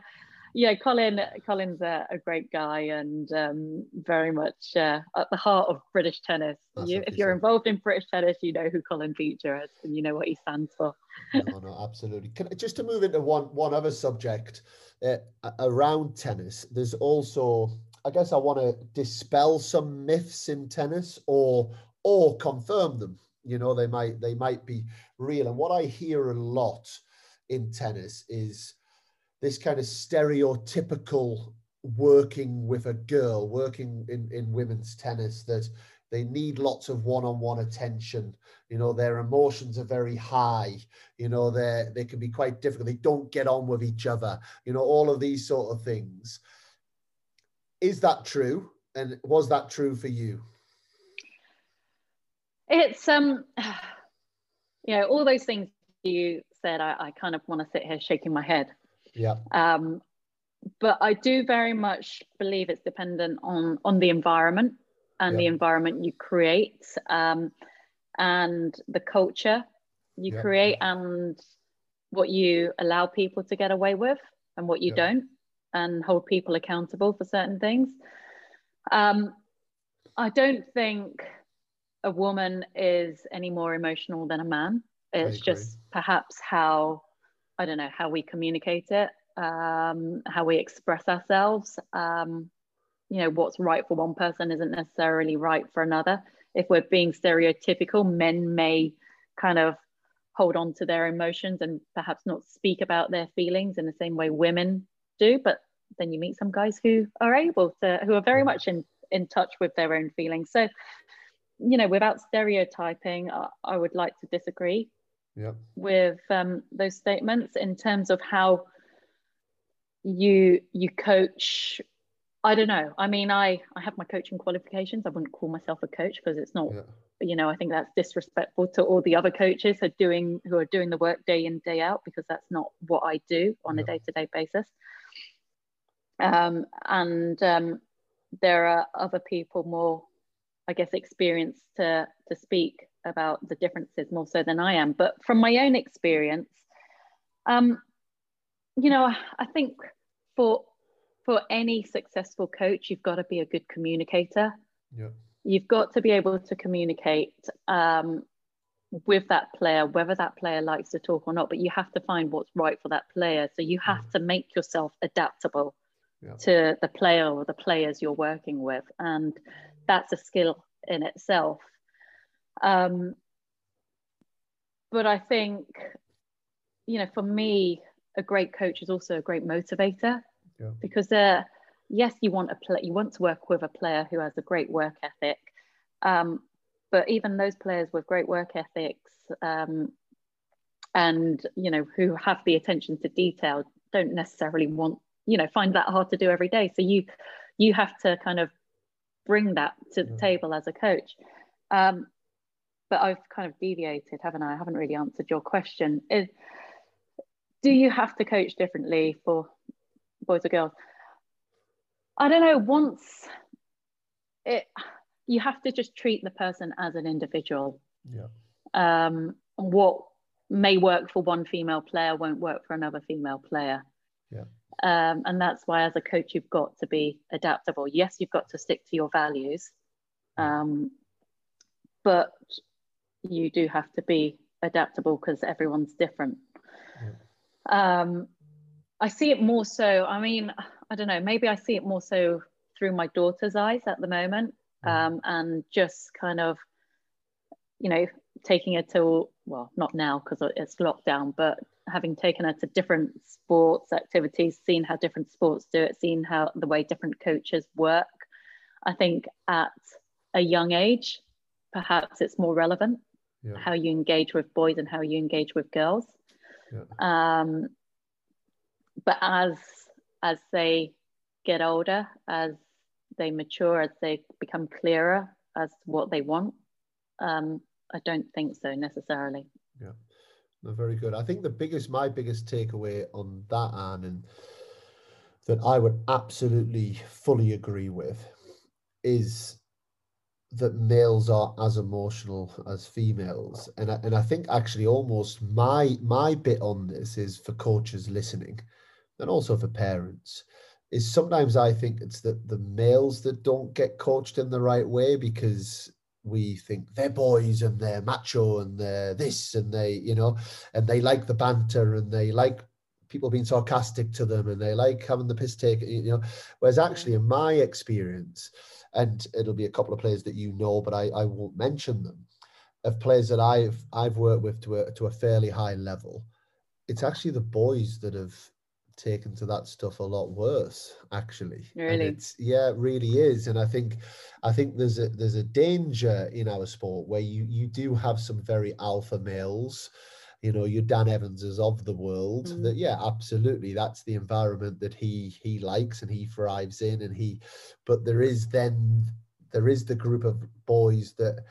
yeah, Colin. Colin's a, a great guy and um, very much uh, at the heart of British tennis. You, if you're involved in British tennis, you know who Colin Beecher is and you know what he stands for. no, no, absolutely. Can, just to move into one one other subject uh, around tennis, there's also, I guess, I want to dispel some myths in tennis or or confirm them. You know, they might they might be real. And what I hear a lot in tennis is this kind of stereotypical working with a girl, working in, in women's tennis, that they need lots of one-on-one attention. You know, their emotions are very high. You know, they they can be quite difficult. They don't get on with each other. You know, all of these sort of things. Is that true? And was that true for you? It's um, (sighs) you know, all those things you said. I, I kind of want to sit here shaking my head yeah. Um, but I do very much believe it's dependent on on the environment and yeah. the environment you create um, and the culture you yeah. create and what you allow people to get away with and what you yeah. don't and hold people accountable for certain things. Um, I don't think a woman is any more emotional than a man. It's just perhaps how I don't know how we communicate it, um, how we express ourselves. Um, you know, what's right for one person isn't necessarily right for another. If we're being stereotypical, men may kind of hold on to their emotions and perhaps not speak about their feelings in the same way women do. But then you meet some guys who are able to, who are very much in, in touch with their own feelings. So, you know, without stereotyping, I, I would like to disagree yep. with um, those statements in terms of how you you coach i don't know i mean i i have my coaching qualifications i wouldn't call myself a coach because it's not yeah. you know i think that's disrespectful to all the other coaches who are doing who are doing the work day in day out because that's not what i do on yeah. a day-to-day basis um, and um, there are other people more i guess experienced to to speak about the differences more so than I am. But from my own experience, um, you know, I think for for any successful coach, you've got to be a good communicator. Yeah. You've got to be able to communicate um, with that player, whether that player likes to talk or not. But you have to find what's right for that player. So you have mm. to make yourself adaptable yeah. to the player or the players you're working with, and that's a skill in itself. Um, but I think, you know, for me, a great coach is also a great motivator yeah. because uh, yes, you want a play, you want to work with a player who has a great work ethic, um, but even those players with great work ethics um, and you know who have the attention to detail don't necessarily want you know find that hard to do every day. So you you have to kind of bring that to the table as a coach. Um, but I've kind of deviated, haven't I? I haven't really answered your question. Is do you have to coach differently for boys or girls? I don't know. Once it, you have to just treat the person as an individual. Yeah. Um, what may work for one female player won't work for another female player. Yeah. Um, and that's why, as a coach, you've got to be adaptable. Yes, you've got to stick to your values, um, but you do have to be adaptable because everyone's different. Um, I see it more so. I mean, I don't know. Maybe I see it more so through my daughter's eyes at the moment, um, and just kind of, you know, taking her to well, not now because it's lockdown, but having taken her to different sports activities, seen how different sports do it, seen how the way different coaches work, I think at a young age, perhaps it's more relevant yeah. how you engage with boys and how you engage with girls. Yeah. Um, but as as they get older, as they mature, as they become clearer as to what they want, um, I don't think so necessarily. Yeah, no, very good. I think the biggest, my biggest takeaway on that, Anne, and that I would absolutely fully agree with, is that males are as emotional as females and I, and I think actually almost my my bit on this is for coaches listening and also for parents is sometimes I think it's that the males that don't get coached in the right way because we think they're boys and they're macho and they're this and they you know and they like the banter and they like people being sarcastic to them and they like having the piss take you know whereas actually in my experience and it'll be a couple of players that you know, but I, I won't mention them, of players that I've I've worked with to a to a fairly high level. It's actually the boys that have taken to that stuff a lot worse actually really yeah it really is and i think i think there's a there's a danger in our sport where you you do have some very alpha males you know your Dan Evanses of the world mm. that yeah absolutely that's the environment that he he likes and he thrives in and he but there is then there is the group of boys that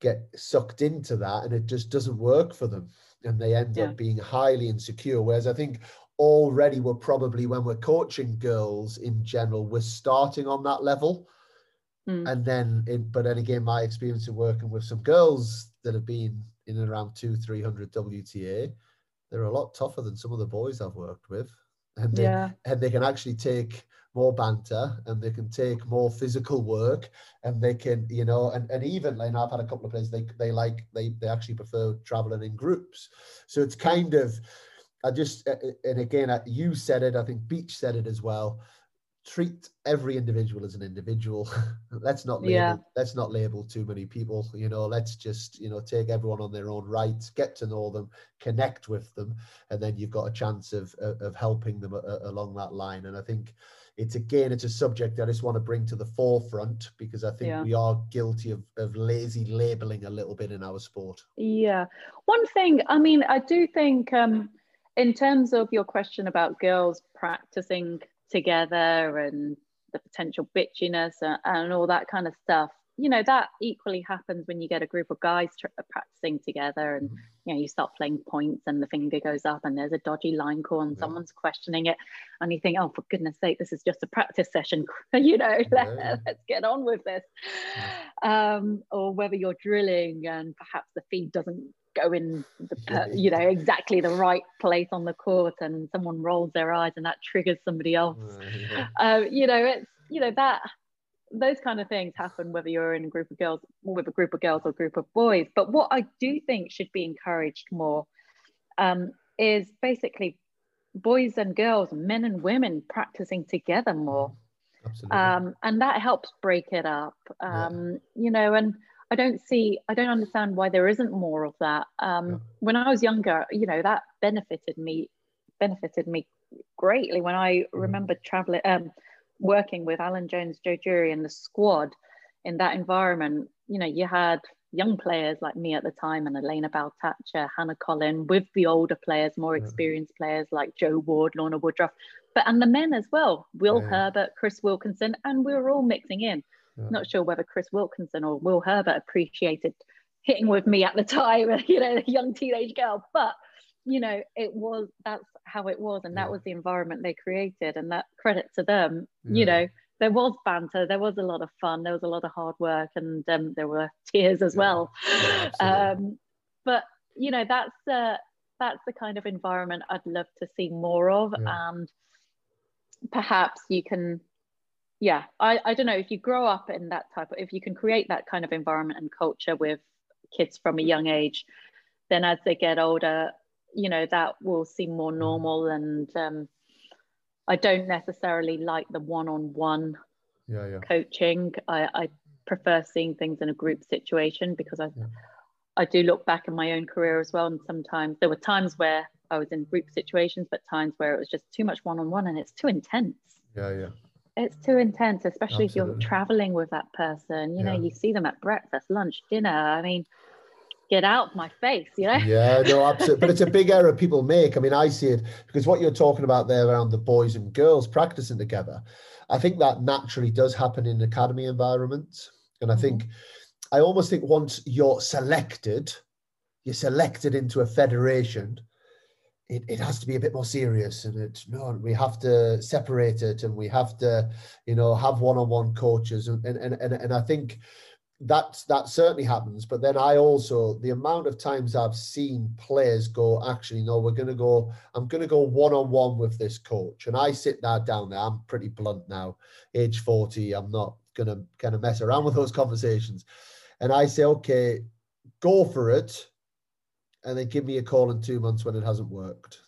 get sucked into that and it just doesn't work for them and they end yeah. up being highly insecure whereas i think already we're probably when we're coaching girls in general we're starting on that level mm. and then it, but then again my experience of working with some girls that have been in and around two, three hundred WTA, they're a lot tougher than some of the boys I've worked with. And they, yeah. and they can actually take more banter and they can take more physical work and they can, you know, and, and even like I've had a couple of players they they like they they actually prefer traveling in groups. So it's kind of I just and again you said it, I think Beach said it as well. Treat every individual as an individual. (laughs) Let's not label yeah. let's not label too many people you know let's just you know take everyone on their own rights get to know them connect with them and then you've got a chance of of, of helping them a, a, along that line. And i think it's again it's a subject i just want to bring to the forefront because i think yeah. we are guilty of, of lazy labeling a little bit in our sport. Yeah. One thing i mean i do think um in terms of your question about girls practicing together and the potential bitchiness and, and all that kind of stuff you know that equally happens when you get a group of guys practicing together and mm-hmm. you know you start playing points and the finger goes up and there's a dodgy line call and yeah. someone's questioning it and you think oh for goodness sake this is just a practice session (laughs) you know let, us get on with this yeah. um, or whether you're drilling and perhaps the feed doesn't go in the you know exactly the right place on the court and someone rolls their eyes and that triggers somebody else. (laughs) Uh, you know it's you know that those kind of things happen whether you're in a group of girls with a group of girls or a group of boys. But what i do think should be encouraged more um, is basically boys and girls men and women practicing together more. Um, and that helps break it up. Um, yeah. you know and I don't see, I don't understand why there isn't more of that. Um, yeah. When I was younger, you know, that benefited me, benefited me greatly. When I mm. remember traveling, um, working with Alan Jones, Jo Durie, and the squad in that environment, you know, you had young players like me at the time and Elena Baltacha, Hannah Collin, with the older players, more experienced players like Jo Ward, Lorna Woodroffe, but and the men as well, Will yeah. Herbert, Chris Wilkinson, and we were all mixing in. Yeah. Not sure whether Chris Wilkinson or Will Herbert appreciated hitting with me at the time, (laughs) you know, a young teenage girl. But you know, it was that's how it was, and that was the environment they created, and that credit to them. Yeah. You know, there was banter, there was a lot of fun, there was a lot of hard work, and um, there were (laughs) tears as well. um, but you know, that's uh, that's the kind of environment I'd love to see more of, and perhaps you can yeah I, I don't know if you grow up in that type of if you can create that kind of environment and culture with kids from a young age then as they get older you know that will seem more normal and um, i don't necessarily like the one-on-one yeah, yeah. coaching I, I prefer seeing things in a group situation because i yeah. i do look back in my own career as well and sometimes there were times where i was in group situations but times where it was just too much one-on-one and it's too intense yeah yeah it's too intense, especially Absolutely. if you're traveling with that person. You know, you see them at breakfast, lunch, dinner. I mean, get out of my face, you know? Yeah, no, (laughs) absolutely. But it's a big error people make. I mean, I see it because what you're talking about there around the boys and girls practicing together, I think that naturally does happen in academy environments. And I Mhm. think, I almost think once you're selected, you're selected into a federation, it, it has to be a bit more serious and it no we have to separate it and we have to you know have one-on-one coaches and and and, and, i think that that certainly happens. But then i also the amount of times i've seen players go actually no we're going to go i'm going to go one-on-one with this coach and i sit that down there i'm pretty blunt now age 40 i'm not going to kind of mess around with those conversations. And i say okay go for it and then give me a call in two months when it hasn't worked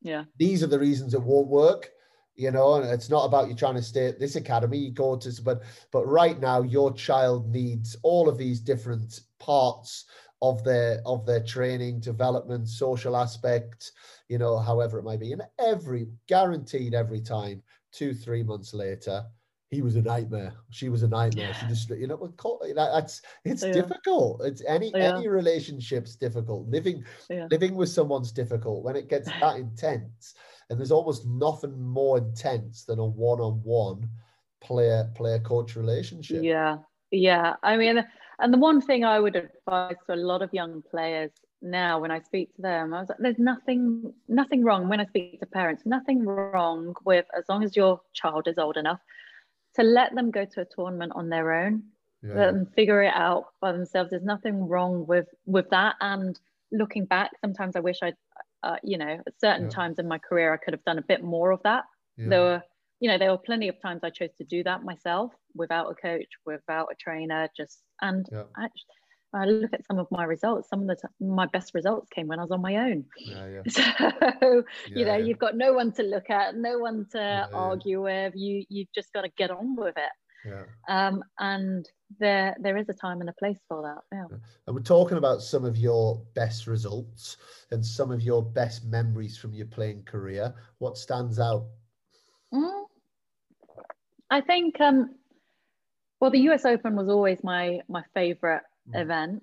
Yeah. these are the reasons it won't work you know and it's not about you trying to stay at this academy you go to but but right now your child needs all of these different parts of their of their training development social aspect you know however it might be and every guaranteed every time two three months later he was a nightmare she was a nightmare she just you know well, co- that- that's it's Yeah. difficult it's any Yeah. any relationship's difficult living Yeah. living with someone's difficult when it gets (laughs) that intense and there's almost nothing more intense than a one-on-one player player coach relationship Yeah, yeah. I mean, and the one thing I would advise to a lot of young players now when I speak to them, I was like, there's nothing, nothing wrong when I speak to parents, nothing wrong with as long as your child is old enough to let them go to a tournament on their own, yeah, let them figure it out by themselves. There's nothing wrong with with that. And looking back, sometimes I wish I'd, uh, you know, at certain Yeah. times in my career, I could have done a bit more of that yeah, there were you know there were plenty of times i chose to do that myself without a coach without a trainer just and actually i look at some of my results some of the t- my best results came when i was on my own. Yeah, yeah, (laughs) so you know yeah, you've got no one to look at no one to yeah. argue with. You you've just got to get on with it. Yeah. um and there there is a time and a place for that yeah. And we're talking about some of your best results and some of your best memories from your playing career. What stands out? Mm. I think um well the US Open was always my my favorite Mm. event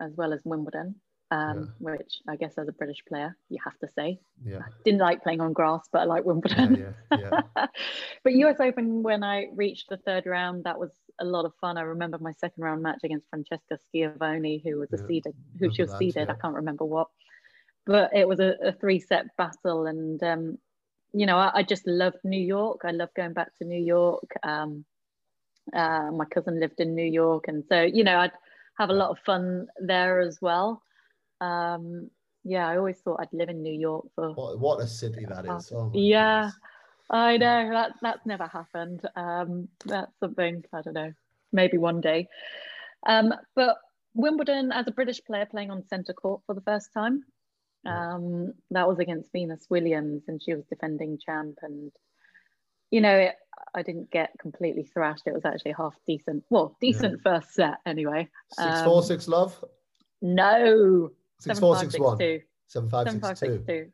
as well as Wimbledon um which I guess as a British player you have to say yeah didn't like playing on grass but I like Wimbledon yeah, yeah. (laughs) but US Open when I reached the third round that was a lot of fun I remember my second round match against Francesca Schiavone who was a Yeah, seeded who she was that, seeded I can't remember what but it was a, a three set battle and um you know, I, I just loved New York. I love going back to New York. Um, uh, my cousin lived in New York, and so you know, I'd have a lot of fun there as well. Um, yeah, I always thought I'd live in New York for. What, what a city that is oh Yeah. goodness. I know that that's never happened. Um, that's something I don't know. Maybe one day. Um, but Wimbledon, as a British player playing on centre court for the first time, um, that was against Venus Williams, and she was defending champ. And you know, it, I didn't get completely thrashed. It was actually half decent. Well, decent first set anyway. Six four Um, six love No, six seven four five six six one two. seven five Seven six five six two. two.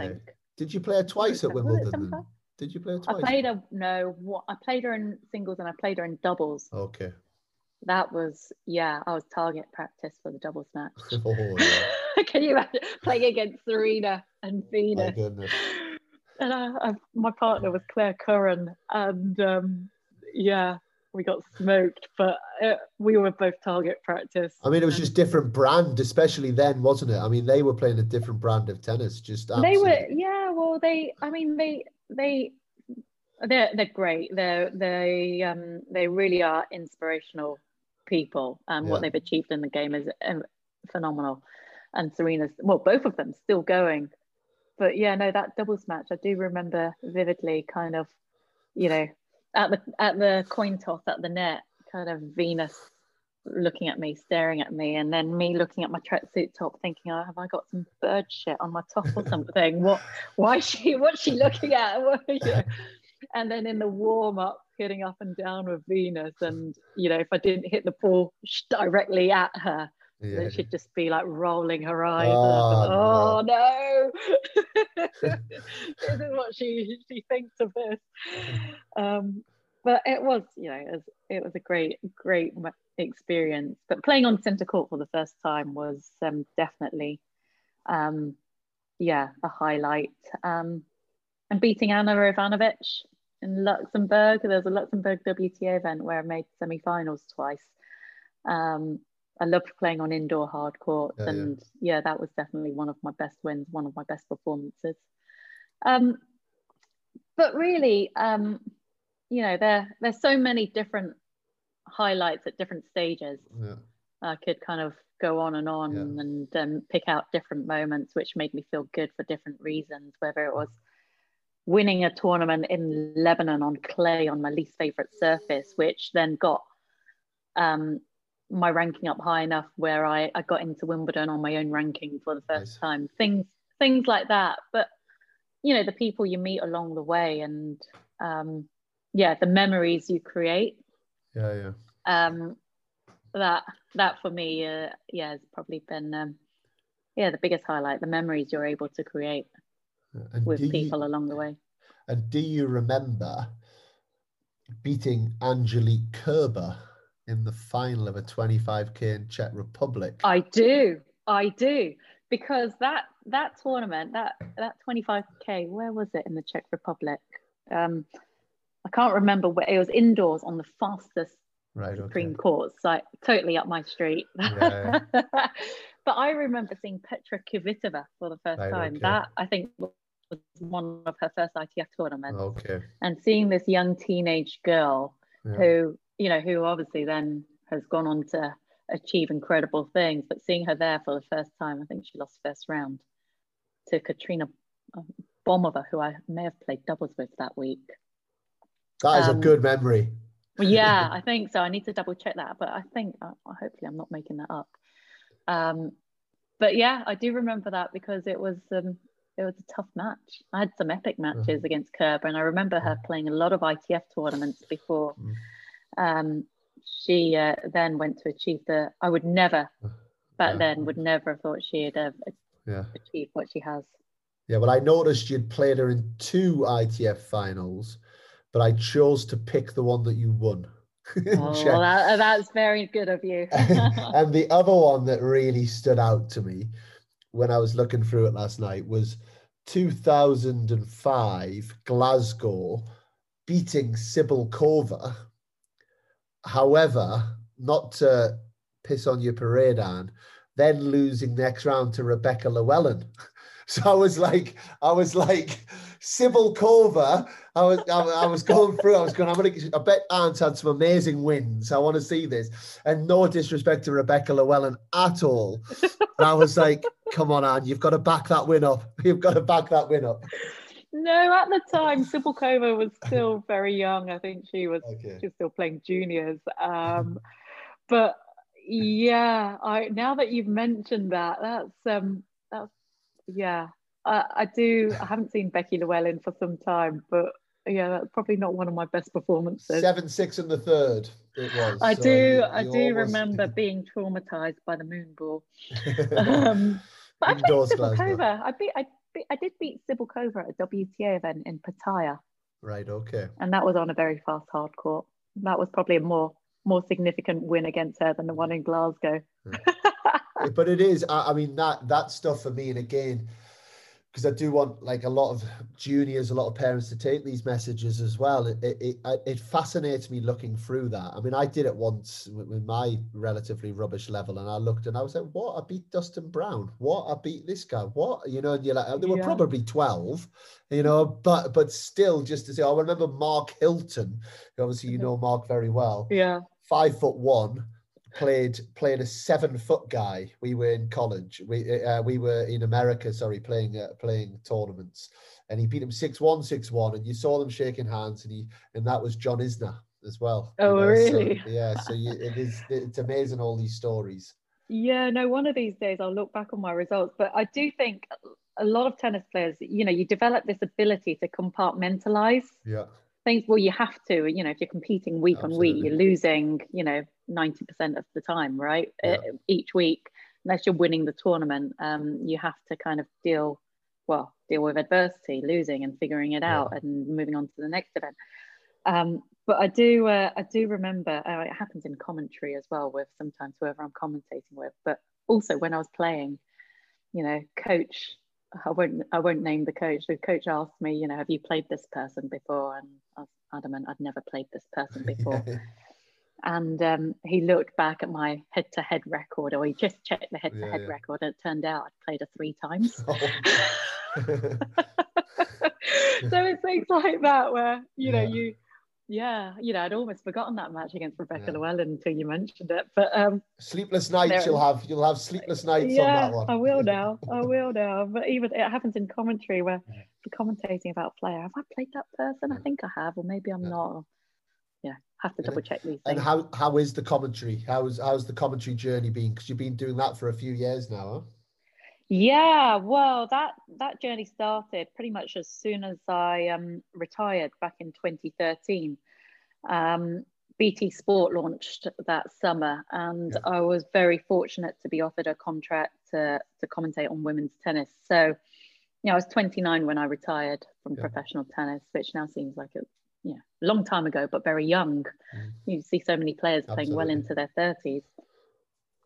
I Okay. Did you play her twice at Wimbledon? Did you play her twice? I played her no. What I played her in singles and I played her in doubles. Okay. That was yeah. I was target practice for the doubles (laughs) match. Oh, yeah. (laughs) Can you imagine playing against Serena and Venus? My goodness. And I, I, my partner was Claire Curran, and um, yeah, we got smoked, but uh, we were both target practice. I mean, it was just different brand, especially then, wasn't it? I mean, they were playing a different brand of tennis. Just they were yeah. Well, they. I mean, they they they're they're great. They're they um they really are inspirational people, and Yeah. what they've achieved in the game is um, phenomenal. And Serena's well, both of them still going. But yeah, no, that doubles match I do remember vividly. Kind of, you know, at the at the coin toss at the net, kind of Venus looking at me, staring at me, and then me looking at my tracksuit top, thinking, "Oh, have I got some bird shit on my top or something? what? Why she? What's she looking at?" (laughs) And then in the warm up, hitting up and down with Venus, and you know, if I didn't hit the ball directly at her, Yeah. That she'd just be like rolling her eyes. Oh, oh no, no. (laughs) this is what she she thinks of this. Um, but it was, you know, it was, it was a great, great experience. But playing on centre court for the first time was um, definitely, um, yeah, a highlight. Um, and beating Ana Ivanovic in Luxembourg. There was a Luxembourg WTA event where I made semi-finals twice. Um, I loved playing on indoor hard courts, yeah, and yeah. yeah. that was definitely one of my best wins, one of my best performances. Um, but really, um, you know, there there's so many different highlights at different stages. Yeah. I could kind of go on and on and um, pick out different moments which made me feel good for different reasons, whether it was winning a tournament in Lebanon on clay on my least favorite surface, which then got um, my ranking up high enough where I, I got into Wimbledon on my own ranking for the first nice. time. Things things like that. But you know, the people you meet along the way and um, yeah, the memories you create. Yeah, yeah. Um, that that for me, uh, yeah, has probably been um, yeah the biggest highlight. The memories you're able to create and with people you, along the way. And do you remember beating Angelique Kerber in the final of a 25k in Czech Republic? I do, I do, because that that tournament, that that 25k, where was it in the Czech Republic? Um, I can't remember where it was indoors on the fastest right, Supreme okay. Courts, like totally up my street. Yeah. (laughs) but I remember seeing Petra Kvitova for the first right, time. Okay. That I think was one of her first ITF tournaments. Okay. And seeing this young teenage girl yeah. who, you know, who obviously then has gone on to achieve incredible things, but seeing her there for the first time, I think she lost first round to Katrina Bomova, who I may have played doubles with that week. That is um, a good memory. yeah, I think so. I need to double check that, but I think uh, hopefully I'm not making that up. Um, but yeah, I do remember that because it was um, it was a tough match. I had some epic matches mm. against Kerber, and I remember her mm. playing a lot of ITF tournaments before mm. Um, she uh, then went to achieve the. I would never, back yeah. then, would never have thought she'd have yeah. achieved what she has. Yeah, well, I noticed you'd played her in two ITF finals, but I chose to pick the one that you won. (laughs) oh, that, that's very good of you. (laughs) and the other one that really stood out to me when I was looking through it last night was 2005 Glasgow beating Cibulkova. However, not to piss on your parade, Anne, then losing next round to Rebecca Llewellyn. (laughs) So I was like, I was like, Sybil Cibulkova. I was, I, I, was going through. I was going. I'm gonna. I bet Aunt had some amazing wins. I want to see this. And no disrespect to Rebecca Llewellyn at all. But I was like, come on, Anne, you've got to back that win up. (laughs) You've got to back that win up. No, at the time, Sybil Cibulkova was still very young. I think she was. Okay. She was still playing juniors. Um, but yeah, I now that you've mentioned that, that's um, that's yeah, I, I do. I haven't seen Becky Llewellyn for some time, but yeah, that's probably not one of my best performances. Seven six in the third. It was. I so do. I do almost... remember (laughs) being traumatized by the moon ball. (laughs) um, but I beat Cibulkova. I beat. I I did beat Sybil Cibulkova at a WTA event in Pattaya. Right. Okay. And that was on a very fast hard court. That was probably a more more significant win against her than the one in Glasgow. (laughs) but it is. I, I mean that that stuff for me, and again because I do want like a lot of juniors, a lot of parents to take these messages as well. It, it, it, it fascinates me looking through that. I mean, I did it once with, my relatively rubbish level, and I looked and I was like, "What? I beat Dustin Brown. What? I beat this guy. What? You know?" And you're like, "There were yeah. probably twelve, you know." But but still, just to say, I remember Mark Hilton. Obviously, you mm-hmm. know Mark very well. Yeah, five foot one played played a seven foot guy. We were in college. We uh, we were in America. Sorry, playing uh, playing tournaments, and he beat him six one six one, and you saw them shaking hands, and he and that was John Isner as well. Oh, you know? really? So, yeah. So you, it is it's amazing all these stories. Yeah. No. One of these days I'll look back on my results, but I do think a lot of tennis players, you know, you develop this ability to compartmentalize. Yeah things well you have to you know if you're competing week Absolutely. on week you're losing you know 90% of the time right yeah. each week unless you're winning the tournament, um, you have to kind of deal well deal with adversity, losing and figuring it out, and moving on to the next event. Um, but I do uh, I do remember uh, it happens in commentary as well with sometimes whoever I'm commentating with, but also when I was playing, you know, coach. I won't. I won't name the coach. The coach asked me, you know, have you played this person before? And I was adamant I'd never played this person before. (laughs) and um, he looked back at my head-to-head record, or he just checked the head-to-head yeah, yeah. record, and it turned out I'd played her three times. (laughs) Oh. (laughs) so it's things like that where you know you yeah you know i'd almost forgotten that match against rebecca yeah. llewellyn until you mentioned it but um sleepless nights you'll have you'll have sleepless nights yeah, on that one i will (laughs) now i will now but even it happens in commentary where you're commentating about player have i played that person i think i have or maybe i'm not yeah have to double check these things. and how how is the commentary how's how's the commentary journey been because you've been doing that for a few years now huh? Yeah, well, that that journey started pretty much as soon as I um, retired back in 2013. Um, BT Sport launched that summer, and yeah. I was very fortunate to be offered a contract to, to commentate on women's tennis. So, you know, I was 29 when I retired from yeah. professional tennis, which now seems like a yeah, long time ago, but very young. Mm. You see so many players Absolutely. playing well into their 30s.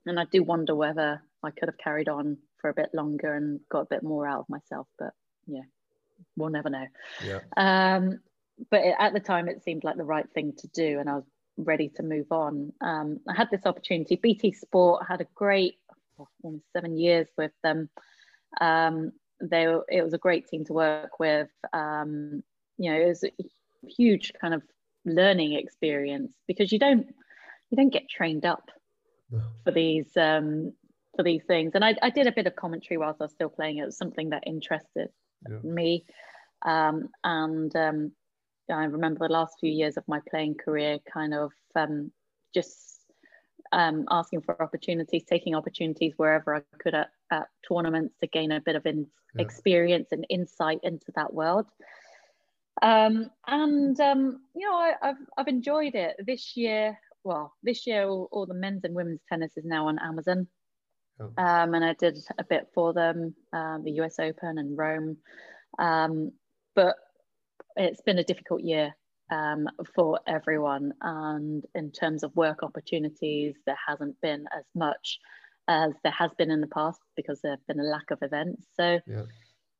And I do wonder whether I could have carried on for a bit longer and got a bit more out of myself. But yeah, we'll never know. Yeah. Um, but it, at the time, it seemed like the right thing to do, and I was ready to move on. Um, I had this opportunity. BT Sport had a great almost seven years with them. Um, they it was a great team to work with. Um, you know, it was a huge kind of learning experience because you don't you don't get trained up for these um, for these things. And I, I did a bit of commentary whilst I was still playing. It was something that interested yeah. me. Um, and um, I remember the last few years of my playing career kind of um, just um, asking for opportunities, taking opportunities wherever I could at, at tournaments to gain a bit of in, yeah. experience and insight into that world. Um, and um, you know, I, have I've enjoyed it this year. Well, this year, all, all, the men's and women's tennis is now on Amazon. Oh. Um, and I did a bit for them, uh, the US Open and Rome. Um, but it's been a difficult year um, for everyone. And in terms of work opportunities, there hasn't been as much as there has been in the past because there's been a lack of events. So, yeah.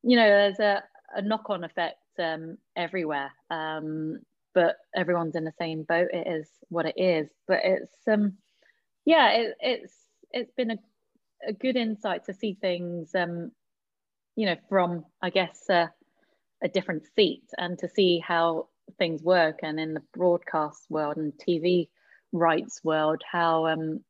you know, there's a, a knock on effect um, everywhere. Um, but everyone's in the same boat. It is what it is. But it's, um, yeah, it, it's it's been a a good insight to see things, um, you know, from I guess uh, a different seat, and to see how things work, and in the broadcast world and TV rights world, how um,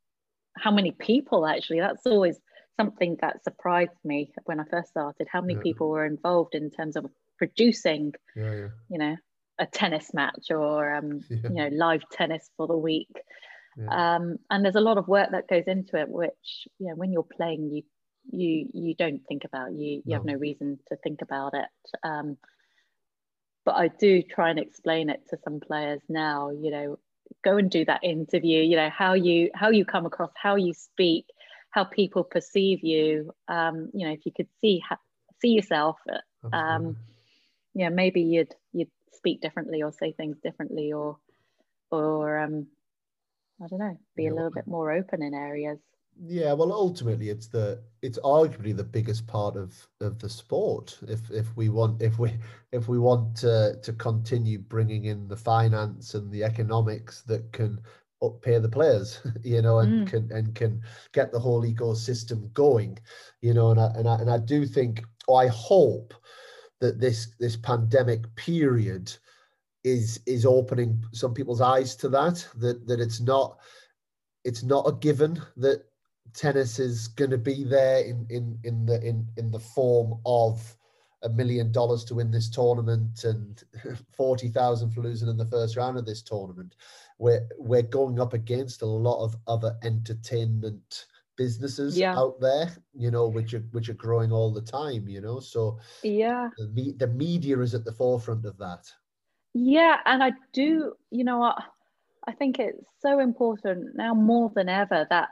how many people actually. That's always something that surprised me when I first started. How many yeah. people were involved in terms of producing, yeah, yeah. you know, a tennis match or um, (laughs) you know live tennis for the week. Yeah. Um, and there's a lot of work that goes into it, which you know, when you're playing, you you you don't think about. You you no. have no reason to think about it. Um, but I do try and explain it to some players now. You know, go and do that interview. You know how you how you come across, how you speak, how people perceive you. Um, you know, if you could see see yourself, um, yeah, maybe you'd you'd speak differently or say things differently or or um, I don't know, be a little bit more open in areas. Yeah, well, ultimately, it's the it's arguably the biggest part of of the sport. If if we want if we if we want to to continue bringing in the finance and the economics that can up pay the players, (laughs) you know, and mm. can and can get the whole ecosystem going, you know, and I and I and I do think, or I hope that this this pandemic period is is opening some people's eyes to that that that it's not it's not a given that tennis is going to be there in in in the in in the form of a million dollars to win this tournament and (laughs) 40,000 for losing in the first round of this tournament. We're we're going up against a lot of other entertainment businesses yeah. out there you know which are which are growing all the time you know so yeah the, the media is at the forefront of that yeah, and I do, you know what? I think it's so important now more than ever that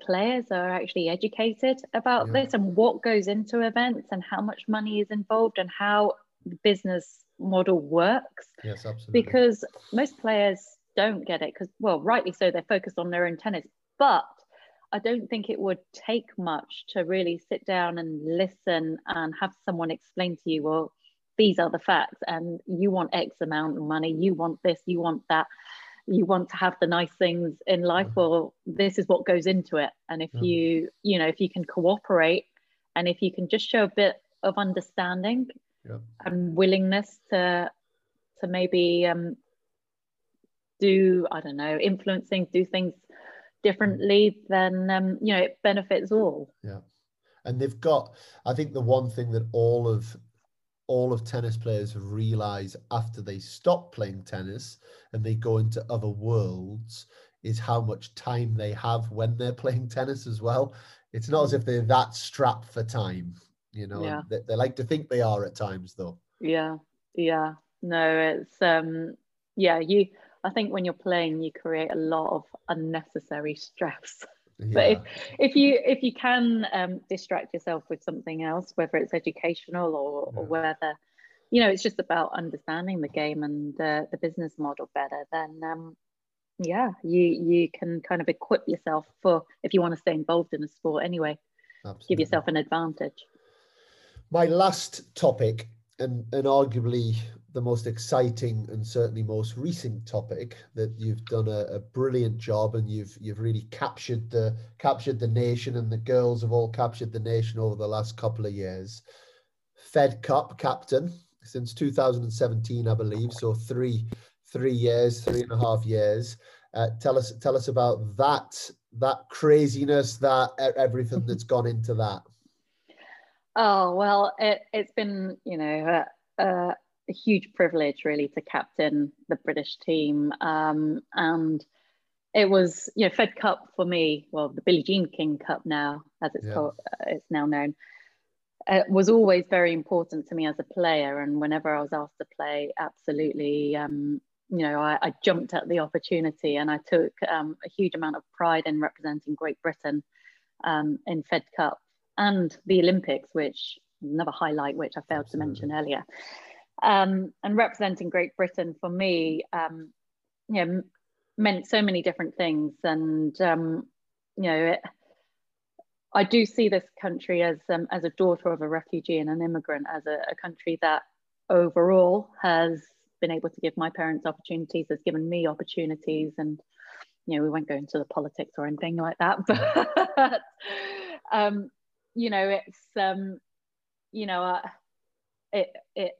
players are actually educated about yeah. this and what goes into events and how much money is involved and how the business model works. Yes, absolutely. Because most players don't get it because, well, rightly so, they're focused on their own tennis. But I don't think it would take much to really sit down and listen and have someone explain to you, well, these are the facts, and you want X amount of money, you want this, you want that, you want to have the nice things in life. Mm-hmm. Well, this is what goes into it. And if mm-hmm. you, you know, if you can cooperate and if you can just show a bit of understanding yeah. and willingness to to maybe um, do I don't know influencing do things differently, then um, you know it benefits all. Yeah, and they've got. I think the one thing that all of all of tennis players realize after they stop playing tennis and they go into other worlds is how much time they have when they're (laughs) playing tennis as well. It's not as if they're that strapped for time, you know. Yeah. They, they like to think they are at times, though. Yeah, yeah. No, it's um, yeah. You I think when you're playing, you create a lot of unnecessary stress. (laughs) Yeah. But if, if you if you can um, distract yourself with something else, whether it's educational or, yeah. or whether, you know, it's just about understanding the game and uh, the business model better, then um, yeah, you you can kind of equip yourself for if you want to stay involved in the sport anyway. Absolutely. Give yourself an advantage. My last topic, and and arguably the most exciting and certainly most recent topic that you've done a, a, brilliant job and you've you've really captured the captured the nation and the girls have all captured the nation over the last couple of years. Fed Cup captain since 2017, I believe. So three three years, three and a half years. Uh, tell us tell us about that that craziness, that everything (laughs) that's gone into that. Oh well, it, it's been you know. Uh, uh, a huge privilege really to captain the British team. Um, and it was, you know, Fed Cup for me, well, the Billie Jean King Cup now, as it's yeah. called, uh, it's now known, uh, was always very important to me as a player. And whenever I was asked to play, absolutely, um, you know, I, I, jumped at the opportunity and I took um, a huge amount of pride in representing Great Britain um, in Fed Cup and the Olympics, which another highlight, which I failed Absolutely. to mention earlier. Um, and representing Great Britain for me, um, you know, meant so many different things. And um, you know, it, I do see this country as um, as a daughter of a refugee and an immigrant, as a, a country that overall has been able to give my parents opportunities, has given me opportunities, and you know, we won't go into the politics or anything like that, (laughs) but um, you know, it's um, you know, uh, it it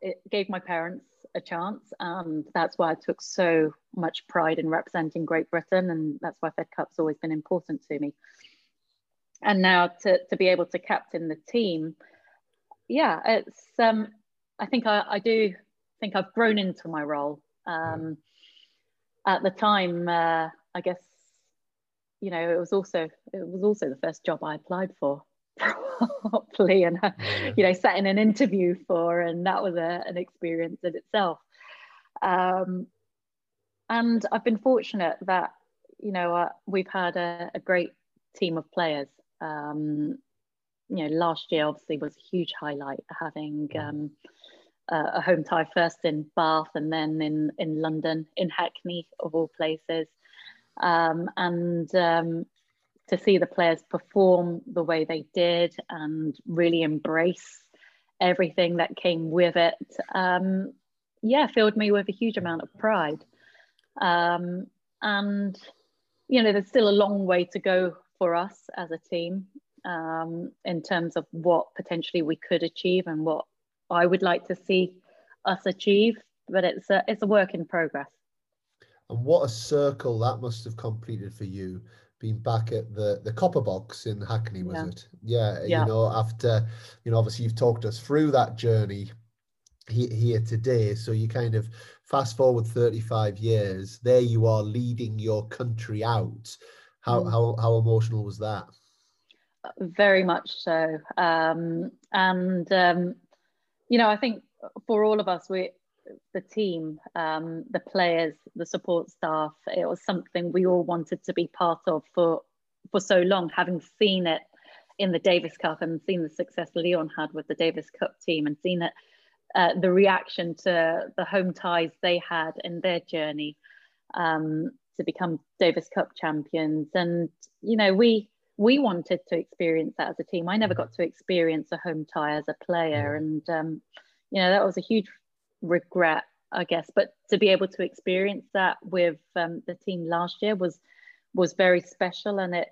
it gave my parents a chance and that's why I took so much pride in representing Great Britain and that's why Fed Cup's always been important to me. And now to, to be able to captain the team, yeah, it's um I think I, I do think I've grown into my role. Um at the time uh, I guess you know it was also it was also the first job I applied for (laughs) properly and uh, you know sat in an interview for and that was a, an experience in itself. Um, and i've been fortunate that you know uh, we've had a, a, great team of players. Um, you know last year obviously was a huge highlight having um, a, a home tie first in bath and then in in london in hackney of all places. Um, and um, to see the players perform the way they did and really embrace everything that came with it, um, yeah, filled me with a huge amount of pride. Um, and, you know, there's still a long way to go for us as a team um, in terms of what potentially we could achieve and what I would like to see us achieve. But it's a, it's a work in progress. And what a circle that must have completed for you being back at the the copper box in hackney was yeah. it yeah, yeah, you know after you know obviously you've talked us through that journey here today so you kind of fast forward 35 years there you are leading your country out how mm. how, how emotional was that very much so um, and um, you know i think for all of us we the team, um, the players, the support staff. It was something we all wanted to be part of for for so long, having seen it in the Davis Cup and seen the success Leon had with the Davis Cup team and seen it, uh, the reaction to the home ties they had in their journey um, to become Davis Cup champions. And, you know, we, we wanted to experience that as a team. I never got to experience a home tie as a player. And, um, you know, that was a huge regret, I guess. But to be able to experience that with um, the team last year was was very special, and it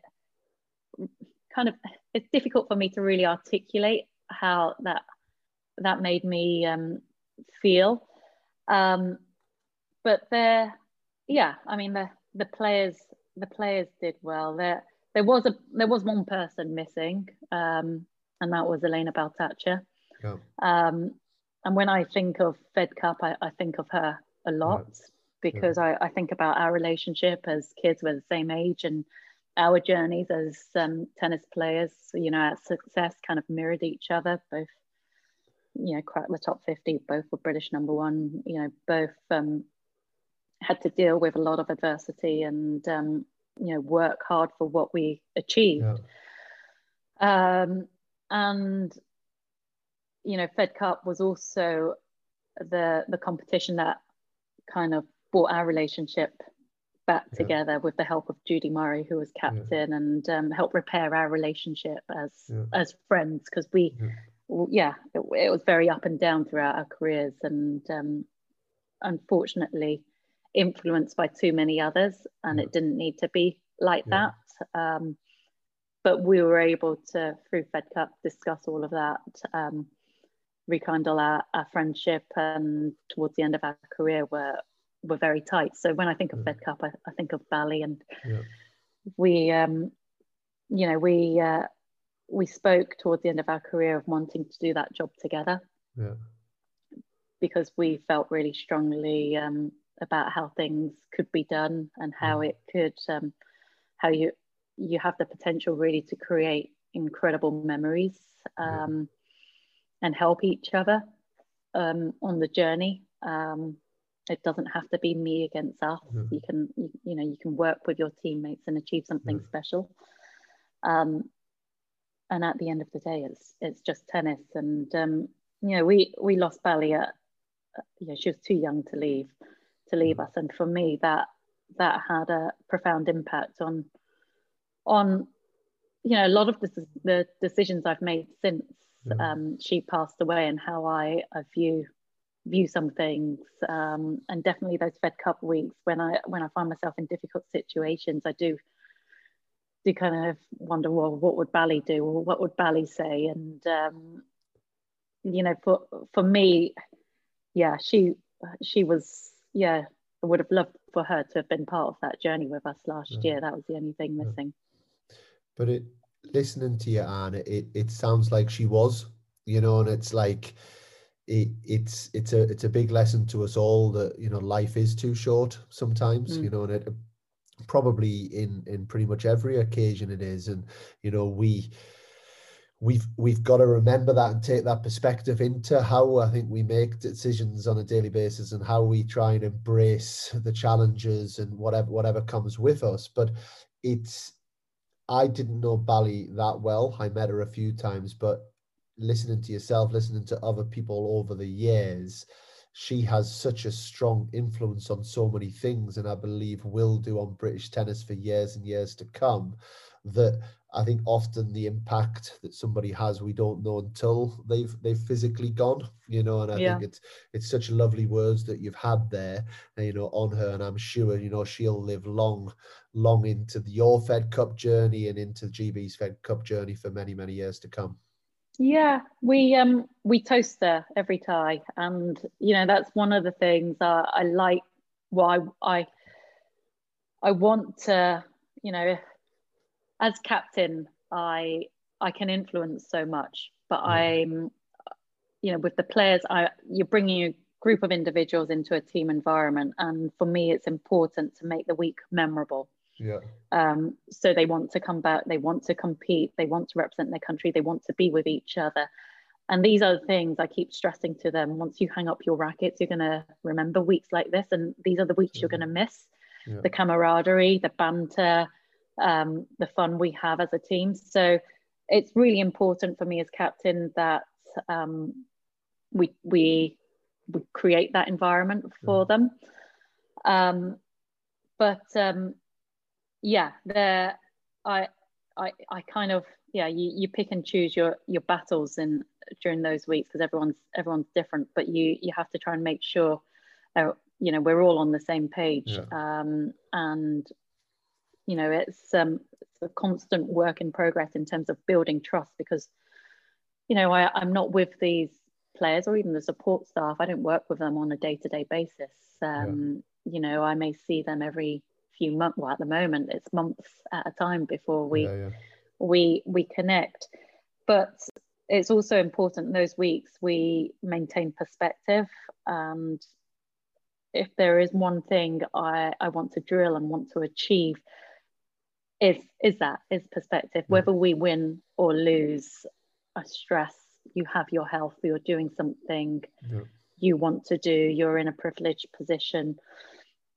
kind of it's difficult for me to really articulate how that that made me um, feel. Um, but there, yeah, I mean the the players the players did well. There there was a there was one person missing, um, and that was Elena Baltacha. Yeah. Um, and when I think of Fed Cup, I, I think of her a lot yeah. because yeah. I, I think about our relationship as kids, we're the same age, and our journeys as um, tennis players. You know, our success kind of mirrored each other. Both, you know, cracked the top fifty. Both were British number one. You know, both um, had to deal with a lot of adversity and um, you know work hard for what we achieved. Yeah. Um, and you know, Fed Cup was also the the competition that kind of brought our relationship back yeah. together with the help of Judy Murray, who was captain, yeah. and um, helped repair our relationship as yeah. as friends because we, yeah, it, it, was very up and down throughout our careers, and um, unfortunately influenced by too many others, and it didn't need to be like that. Um, but we were able to, through Fed Cup, discuss all of that. Rekindle our, our friendship and towards the end of our career we're we're very tight so when i think of fed cup i, I think of bally and yeah. we um you know we uh, we spoke towards the end of our career of wanting to do that job together yeah. because we felt really strongly um, about how things could be done and how yeah. it could um, how you you have the potential really to create incredible memories um, and help each other um, on the journey. Um, it doesn't have to be me against us. You can, you, you, know, you can work with your teammates and achieve something special. Um, and at the end of the day, it's it's just tennis. And um, you know, we we lost Bally at, you know, she was too young to leave to leave mm-hmm. us. And for me, that that had a profound impact on on you know a lot of the, the decisions I've made since um, she passed away and how I, I view view some things. Um, and definitely those fed cup weeks when i when i find myself in difficult situations i do do kind of wonder well what would bally do? Or what would bally say? And um, you know for for me yeah she she was yeah i would have loved for her to have been part of that journey with us last yeah. year. That was the only thing missing. But it listening to you, Anna, it, it sounds like she was, you know, and it's like it, it's it's a it's a big lesson to us all that you know life is too short sometimes, mm. you know, and it probably in in pretty much every occasion it is, and you know we we've we've got to remember that and take that perspective into how I think we make decisions on a daily basis and how we try and embrace the challenges and whatever whatever comes with us. But it's I didn't know Bally that well. I met her a few times, but listening to yourself, listening to other people over the years, she has such a strong influence on so many things, and I believe will do on British tennis for years and years to come. That I think often the impact that somebody has we don't know until they've they've physically gone, you know. And I yeah. think it's it's such lovely words that you've had there, you know, on her, and I'm sure you know she'll live long long into the, your Fed Cup journey and into GB's Fed Cup journey for many, many years to come. Yeah, we um we toast her every tie, and you know that's one of the things uh, I like. Why I, I I want to, you know, as captain, I I can influence so much, but mm. I'm, you know, with the players, I you're bringing a group of individuals into a team environment, and for me, it's important to make the week memorable. Yeah. Um, so they want to come back, they want to compete, they want to represent their country, they want to be with each other. And these are the things I keep stressing to them. Once you hang up your rackets, you're going to remember weeks like this. And these are the weeks you're going to miss yeah. the camaraderie, the banter, um, the fun we have as a team. So it's really important for me as captain that um, we we we create that environment for mm. them. Um, but um, yeah, there I I I kind of yeah you, you pick and choose your your battles in during those weeks because everyone's everyone's different, but you you have to try and make sure. Uh, you know we're all on the same page yeah. um, and you know it's um, it's a constant work in progress in terms of building trust because you know I, i'm not with these players or even the support staff. I don't work with them on a day-to-day basis. Um, yeah. you know i may see them every few months well at the moment it's months at a time before we yeah, we we connect. But it's also important those weeks we maintain perspective. And if there is one thing I, I want to drill and want to achieve is is that is perspective. Whether we win or lose i stress you have your health you're doing something yeah. you want to do you're in a privileged position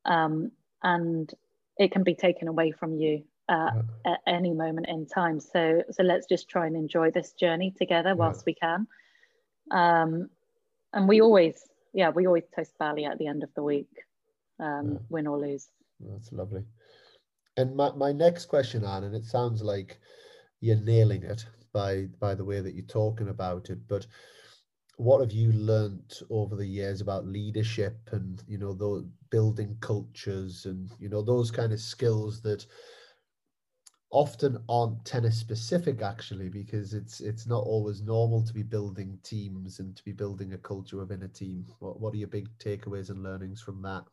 um, and it can be taken away from you uh, yeah. at any moment in time. So so let's just try and enjoy this journey together whilst we can. Um, and we always yeah we always toast Bally at the end of the week um, win or lose. That's lovely and my, my next question, Anne, and it sounds like you're nailing it by by the way that you're talking about it, but what have you learnt over the years about leadership and you know those building cultures and you know those kind of skills that often aren't tennis specific actually because it's it's not always normal to be building teams and to be building a culture within a team. What, what are your big takeaways and learnings from that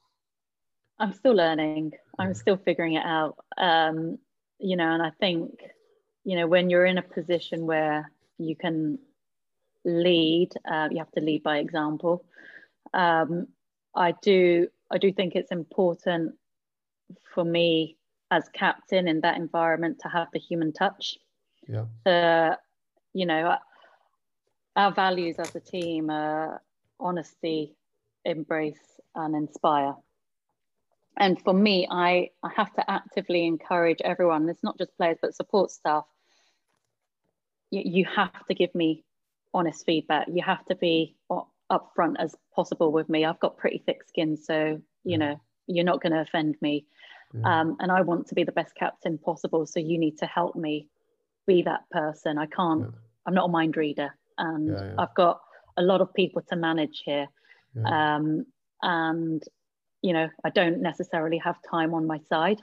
I'm still learning. I'm still figuring it out. Um, you know, and I think, you know, when you're in a position where you can lead, uh, you have to lead by example. Um, I do. I do think it's important for me as captain in that environment to have the human touch. Yeah. The, you know, our values as a team are honesty, embrace, and inspire and for me I, I have to actively encourage everyone. It's not just players but support staff. You, you have to give me honest feedback. You have to be upfront as possible with me. I've got pretty thick skin so you know you're not going to offend me. Yeah. um, and i want to be the best captain possible so you need to help me be that person. I can't yeah. i'm not a mind reader and yeah, i've got a lot of people to manage here. Um, and you know i don't necessarily have time on my side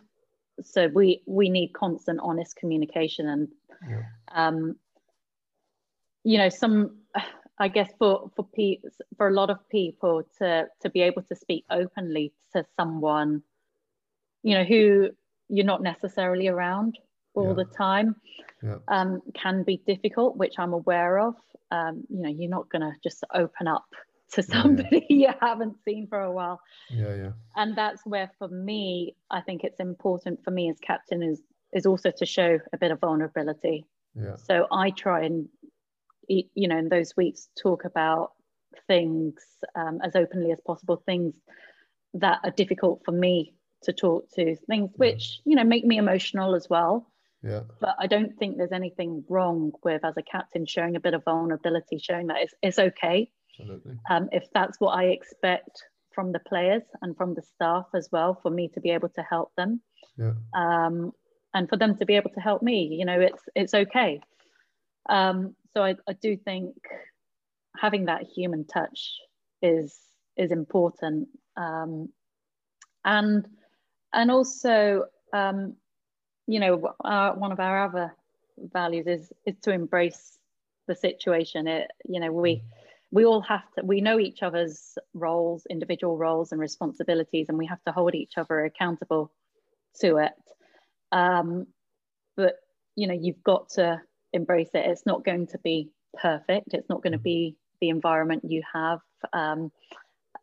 so we we need constant honest communication and yeah. um you know some i guess for for pe- for a lot of people to to be able to speak openly to someone you know who you're not necessarily around all yeah. the time yeah. um, can be difficult which i'm aware of um, you know you're not going to just open up to somebody yeah, yeah. (laughs) you haven't seen for a while. Yeah, yeah. And that's where, for me, I think it's important for me as captain is is also to show a bit of vulnerability. Yeah. So I try and, you know, in those weeks, talk about things um, as openly as possible, things that are difficult for me to talk to, things which you know make me emotional as well. Yeah. But I don't think there's anything wrong with, as a captain, showing a bit of vulnerability, showing that it's, it's okay Absolutely. Um, if that's what I expect from the players and from the staff as well, for me to be able to help them, yeah. um, and for them to be able to help me, you know, it's it's okay. Um, so I, I do think having that human touch is is important, um, and and also, um, you know, our, one of our other values is is to embrace the situation. It, you know, we. Mm we all have to we know each other's roles individual roles and responsibilities and we have to hold each other accountable to it. Um, but you know you've got to embrace it. It's not going to be perfect. It's not going to be the environment you have um,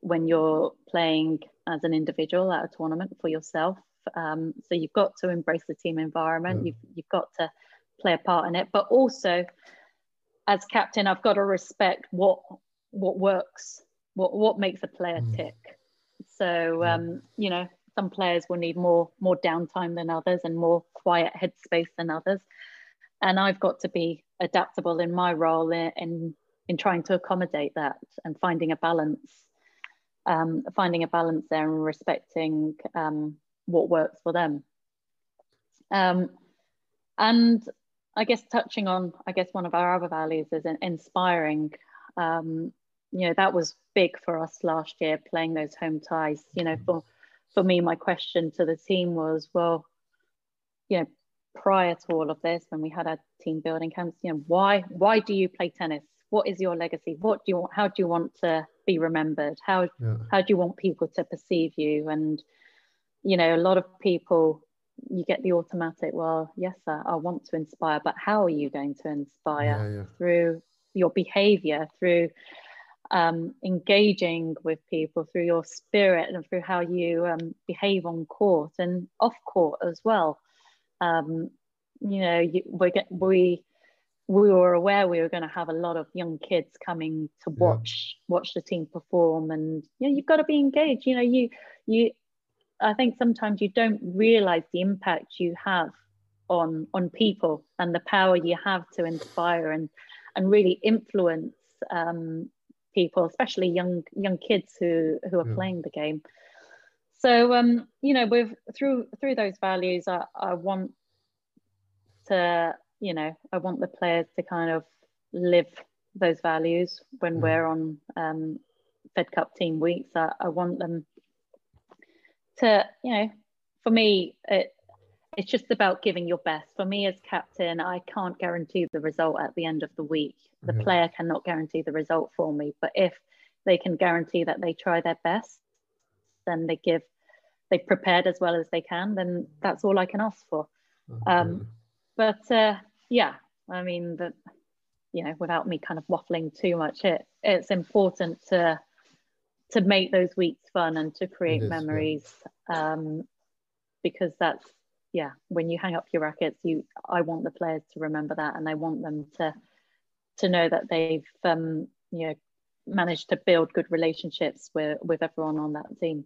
when you're playing as an individual at a tournament for yourself. Um, so you've got to embrace the team environment. Yeah. you've, you've got to play a part in it but also as captain, I've got to respect what what works, what what makes a player mm. tick. So um, you know, some players will need more more downtime than others and more quiet headspace than others and i've got to be adaptable in my role in in, in trying to accommodate that and finding a balance um, finding a balance there and respecting um, what works for them um, and i guess touching on i guess one of our other values is inspiring. Um, you know that was big for us last year playing those home ties you know for for me my question to the team was well you know prior to all of this when we had our team building camps you know why why do you play tennis? What is your legacy? What do you want how do you want to be remembered? How yeah. how do you want people to perceive you? And you know a lot of people you get the automatic well yes sir, i want to inspire but how are you going to inspire yeah, yeah. through your behavior through um, engaging with people through your spirit and through how you um, behave on court and off court as well. Um, you know, you, we get we we were aware we were going to have a lot of young kids coming to watch yeah. watch the team perform, and you know, you've got to be engaged. You know, you you. I think sometimes you don't realize the impact you have on on people and the power you have to inspire and and really influence um, people, especially young young kids who who are yeah. playing the game. So um, you know, with through through those values, I, I want to you know I want the players to kind of live those values when yeah. we're on um, Fed Cup team weeks. I, I want them to you know, for me, it, it's just about giving your best. For me as captain, I can't guarantee the result at the end of the week. The mm-hmm. player cannot guarantee the result for me. But if they can guarantee that they try their best, then they give, they prepared as well as they can, then that's all I can ask for. Mm-hmm. Um, but uh, yeah, I mean, that you know, without me kind of waffling too much, it it's important to to make those weeks fun and to create is, memories yeah. um, because that's yeah, when you hang up your rackets, you I want the players to remember that, and I want them to to know that they've um, you know managed to build good relationships with with everyone on that team.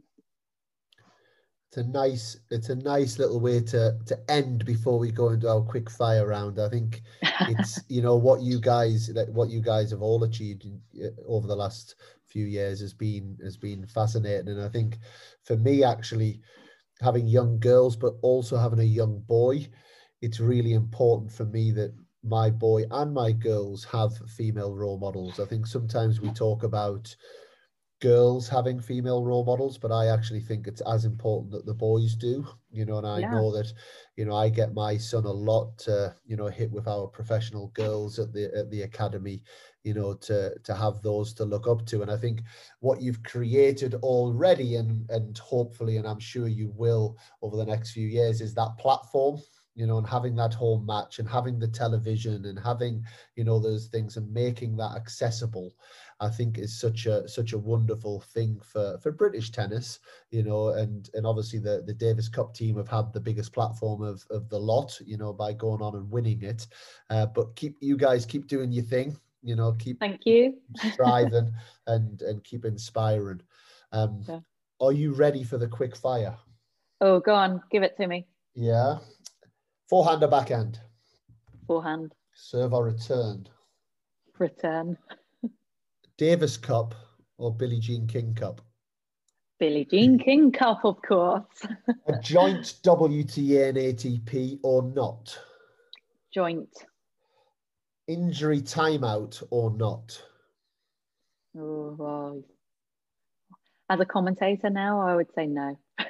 It's a nice it's a nice little way to to end before we go into our quick fire round. I think it's (laughs) you know what you guys what you guys have all achieved uh, over the last few years has been has been fascinating, and I think for me actually having young girls, but also having a young boy, it's really important for me that my boy and my girls have female role models. I think sometimes we talk about girls having female role models, but I actually think it's as important that the boys do, you know, and I yeah. know that, you know, I get my son a lot to, you know, hit with our professional girls at the at the academy, you know, to to have those to look up to. And I think what you've created already and and hopefully, and I'm sure you will over the next few years, is that platform you know, and having that home match and having the television and having, you know, those things and making that accessible, I think is such a such a wonderful thing for for British tennis, you know, and and obviously the the Davis Cup team have had the biggest platform of of the lot, you know, by going on and winning it. Uh, but keep you guys keep doing your thing, you know, keep thank you striving (laughs) and and keep inspiring. Um, yeah. Are you ready for the quick fire? Oh, go on, give it to me. Yeah. Forehand or backhand? Forehand. Serve or return? Return. Davis Cup or Billie Jean King Cup? Billie Jean King Cup, of course. a joint WTA and ATP or not? Joint. Injury timeout or not? Oh, well, as a commentator now, I would say no. (laughs)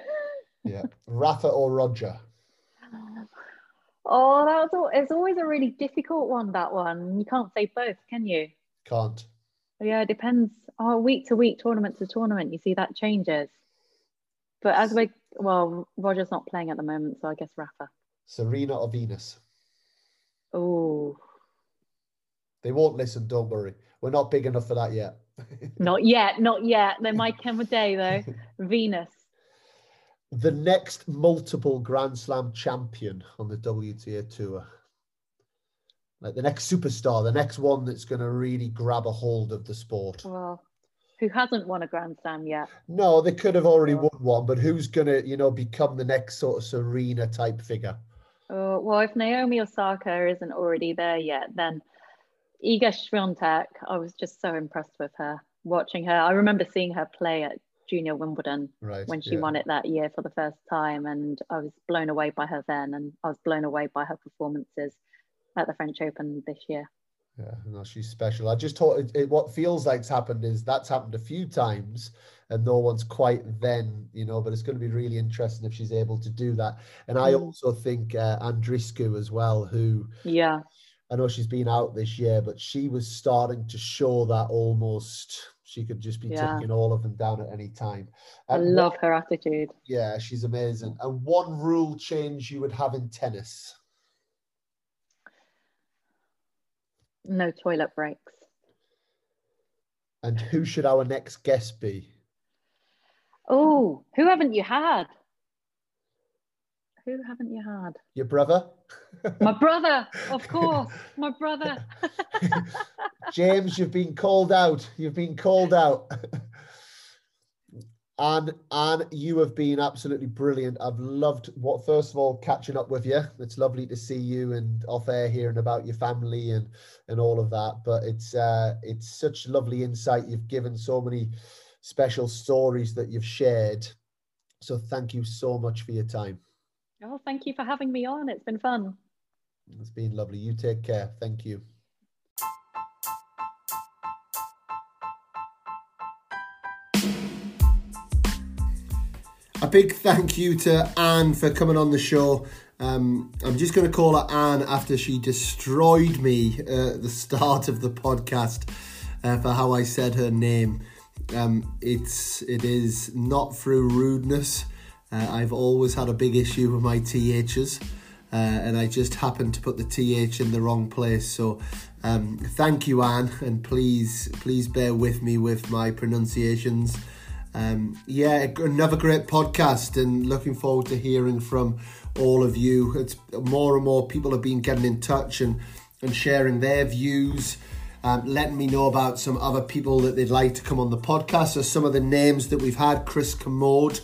yeah. Rafa or Roger? Oh, that was it's always a really difficult one. That one you can't say both, can you? Can't. Yeah, it depends. Oh, week to week, tournament to tournament, you see that changes. But as we well, Roger's not playing at the moment, so I guess Rafa. Serena or Venus? Oh. They won't listen. Don't worry. We're not big enough for that yet. (laughs) not yet. Not yet. They might come a day though. Venus the next multiple Grand Slam champion on the WTA Tour. Like the next superstar, the next one that's going to really grab a hold of the sport. Well, who hasn't won a Grand Slam yet. No, they could have already won one, but who's gonna, you know, become the next sort of Serena type figure? Uh, well, if Naomi Osaka isn't already there yet, then Iga Swiatek. I was just so impressed with her. Watching her, I remember seeing her play at Junior Wimbledon right, when she yeah. won it that year for the first time, and I was blown away by her then, and I was blown away by her performances at the French Open this year. Yeah, no, she's special. I just thought it, it, what feels like's happened is that's happened a few times, and no one's quite then, you know. But it's going to be really interesting if she's able to do that. And I Mm. also think uh, Andreescu as well, who Yeah, I know she's been out this year, but she was starting to show that almost she could just be Yeah. taking all of them down at any time. I love what- her attitude. yeah, she's amazing. And one rule change you would have in tennis. No toilet breaks. And who should our next guest be? Oh, who haven't you had? Who haven't you had? Your brother? My brother, of (laughs) course, my brother. (laughs) James, you've been called out. You've been called out. (laughs) and and you have been absolutely brilliant. I've loved what first of all catching up with you. It's lovely to see you and off air hearing about your family and and all of that. But it's uh it's such lovely insight you've given so many special stories that you've shared. So thank you so much for your time. Oh, thank you for having me on. It's been fun. It's been lovely. You take care. Thank you. A big thank you to Anne for coming on the show. Um, I'm just going to call her Anne after she destroyed me uh, at the start of the podcast uh, for how I said her name. Um, it's it is not through rudeness. Uh, I've always had a big issue with my THs, uh, and I just happened to put the TH in the wrong place. So, um, thank you, Anne, and please please bear with me with my pronunciations. Um, yeah, another great podcast, and looking forward to hearing from all of you. It's more and more people have been getting in touch and and sharing their views, um, letting me know about some other people that they'd like to come on the podcast. So some of the names that we've had: Chris Kermode,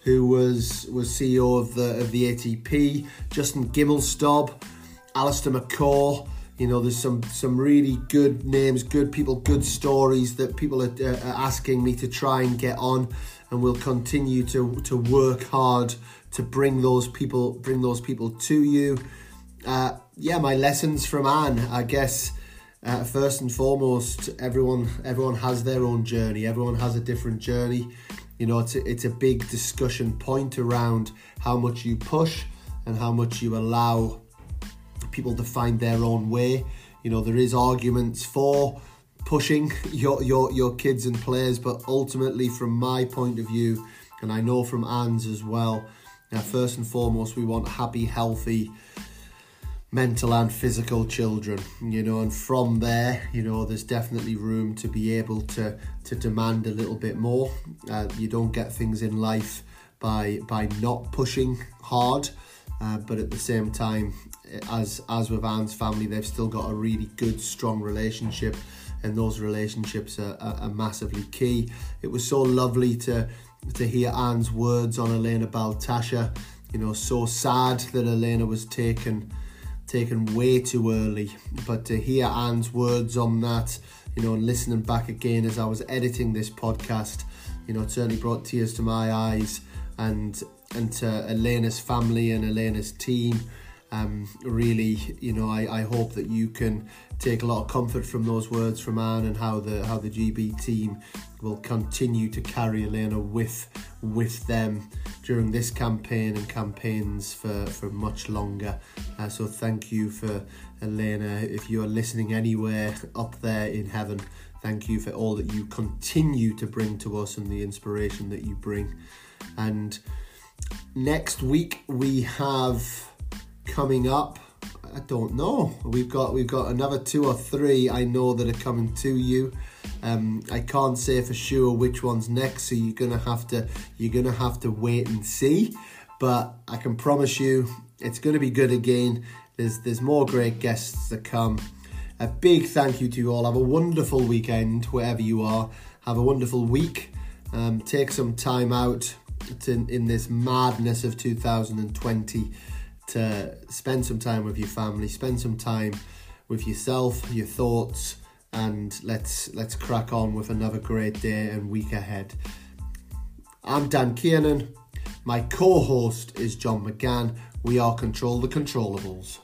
who was was CEO of the of the ATP, Justin Gimelstob, Alistair McCaw. You know, there's some some really good names, good people, good stories that people are, uh, are asking me to try and get on, and we'll continue to to work hard to bring those people bring those people to you. Uh, yeah, my lessons from Anne, I guess. Uh, first and foremost, everyone everyone has their own journey. Everyone has a different journey. You know, it's a, it's a big discussion point around how much you push and how much you allow people to find their own way. You know, there is arguments for pushing (laughs) your your your kids and players, but ultimately, from my point of view, and I know from Anne's as well, now first and foremost, we want happy, healthy, mental and physical children. You know, and from there, you know, there's definitely room to be able to to demand a little bit more. Uh, you don't get things in life by by not pushing hard. Uh, but at the same time, as as with Anne's family, they've still got a really good, strong relationship, and those relationships are, are, are massively key. It was so lovely to to hear Anne's words on Elena Baltasha. You know, so sad that Elena was taken taken way too early, but to hear Anne's words on that, you know, and listening back again as I was editing this podcast, you know, it certainly brought tears to my eyes and and to Elena's family and Elena's team. Um, really, you know, I, I hope that you can take a lot of comfort from those words from Anne and how the how the GB team will continue to carry Elena with with them during this campaign and campaigns for, for much longer. Uh, so thank you for Elena. If you are listening anywhere up there in heaven, thank you for all that you continue to bring to us and the inspiration that you bring. And next week we have coming up I don't know. We've got we've got another two or three I know that are coming to you. Um, I can't say for sure which one's next, so you're gonna have to you're gonna have to wait and see. But I can promise you, it's gonna be good again. There's there's more great guests to come. A big thank you to you all. Have a wonderful weekend wherever you are. Have a wonderful week. Um, take some time out to, in this madness of 2020 to spend some time with your family, spend some time with yourself, your thoughts, and let's let's crack on with another great day and week ahead. I'm Dan Kiernan. My co-host is John McGann. We are Control the Controllables.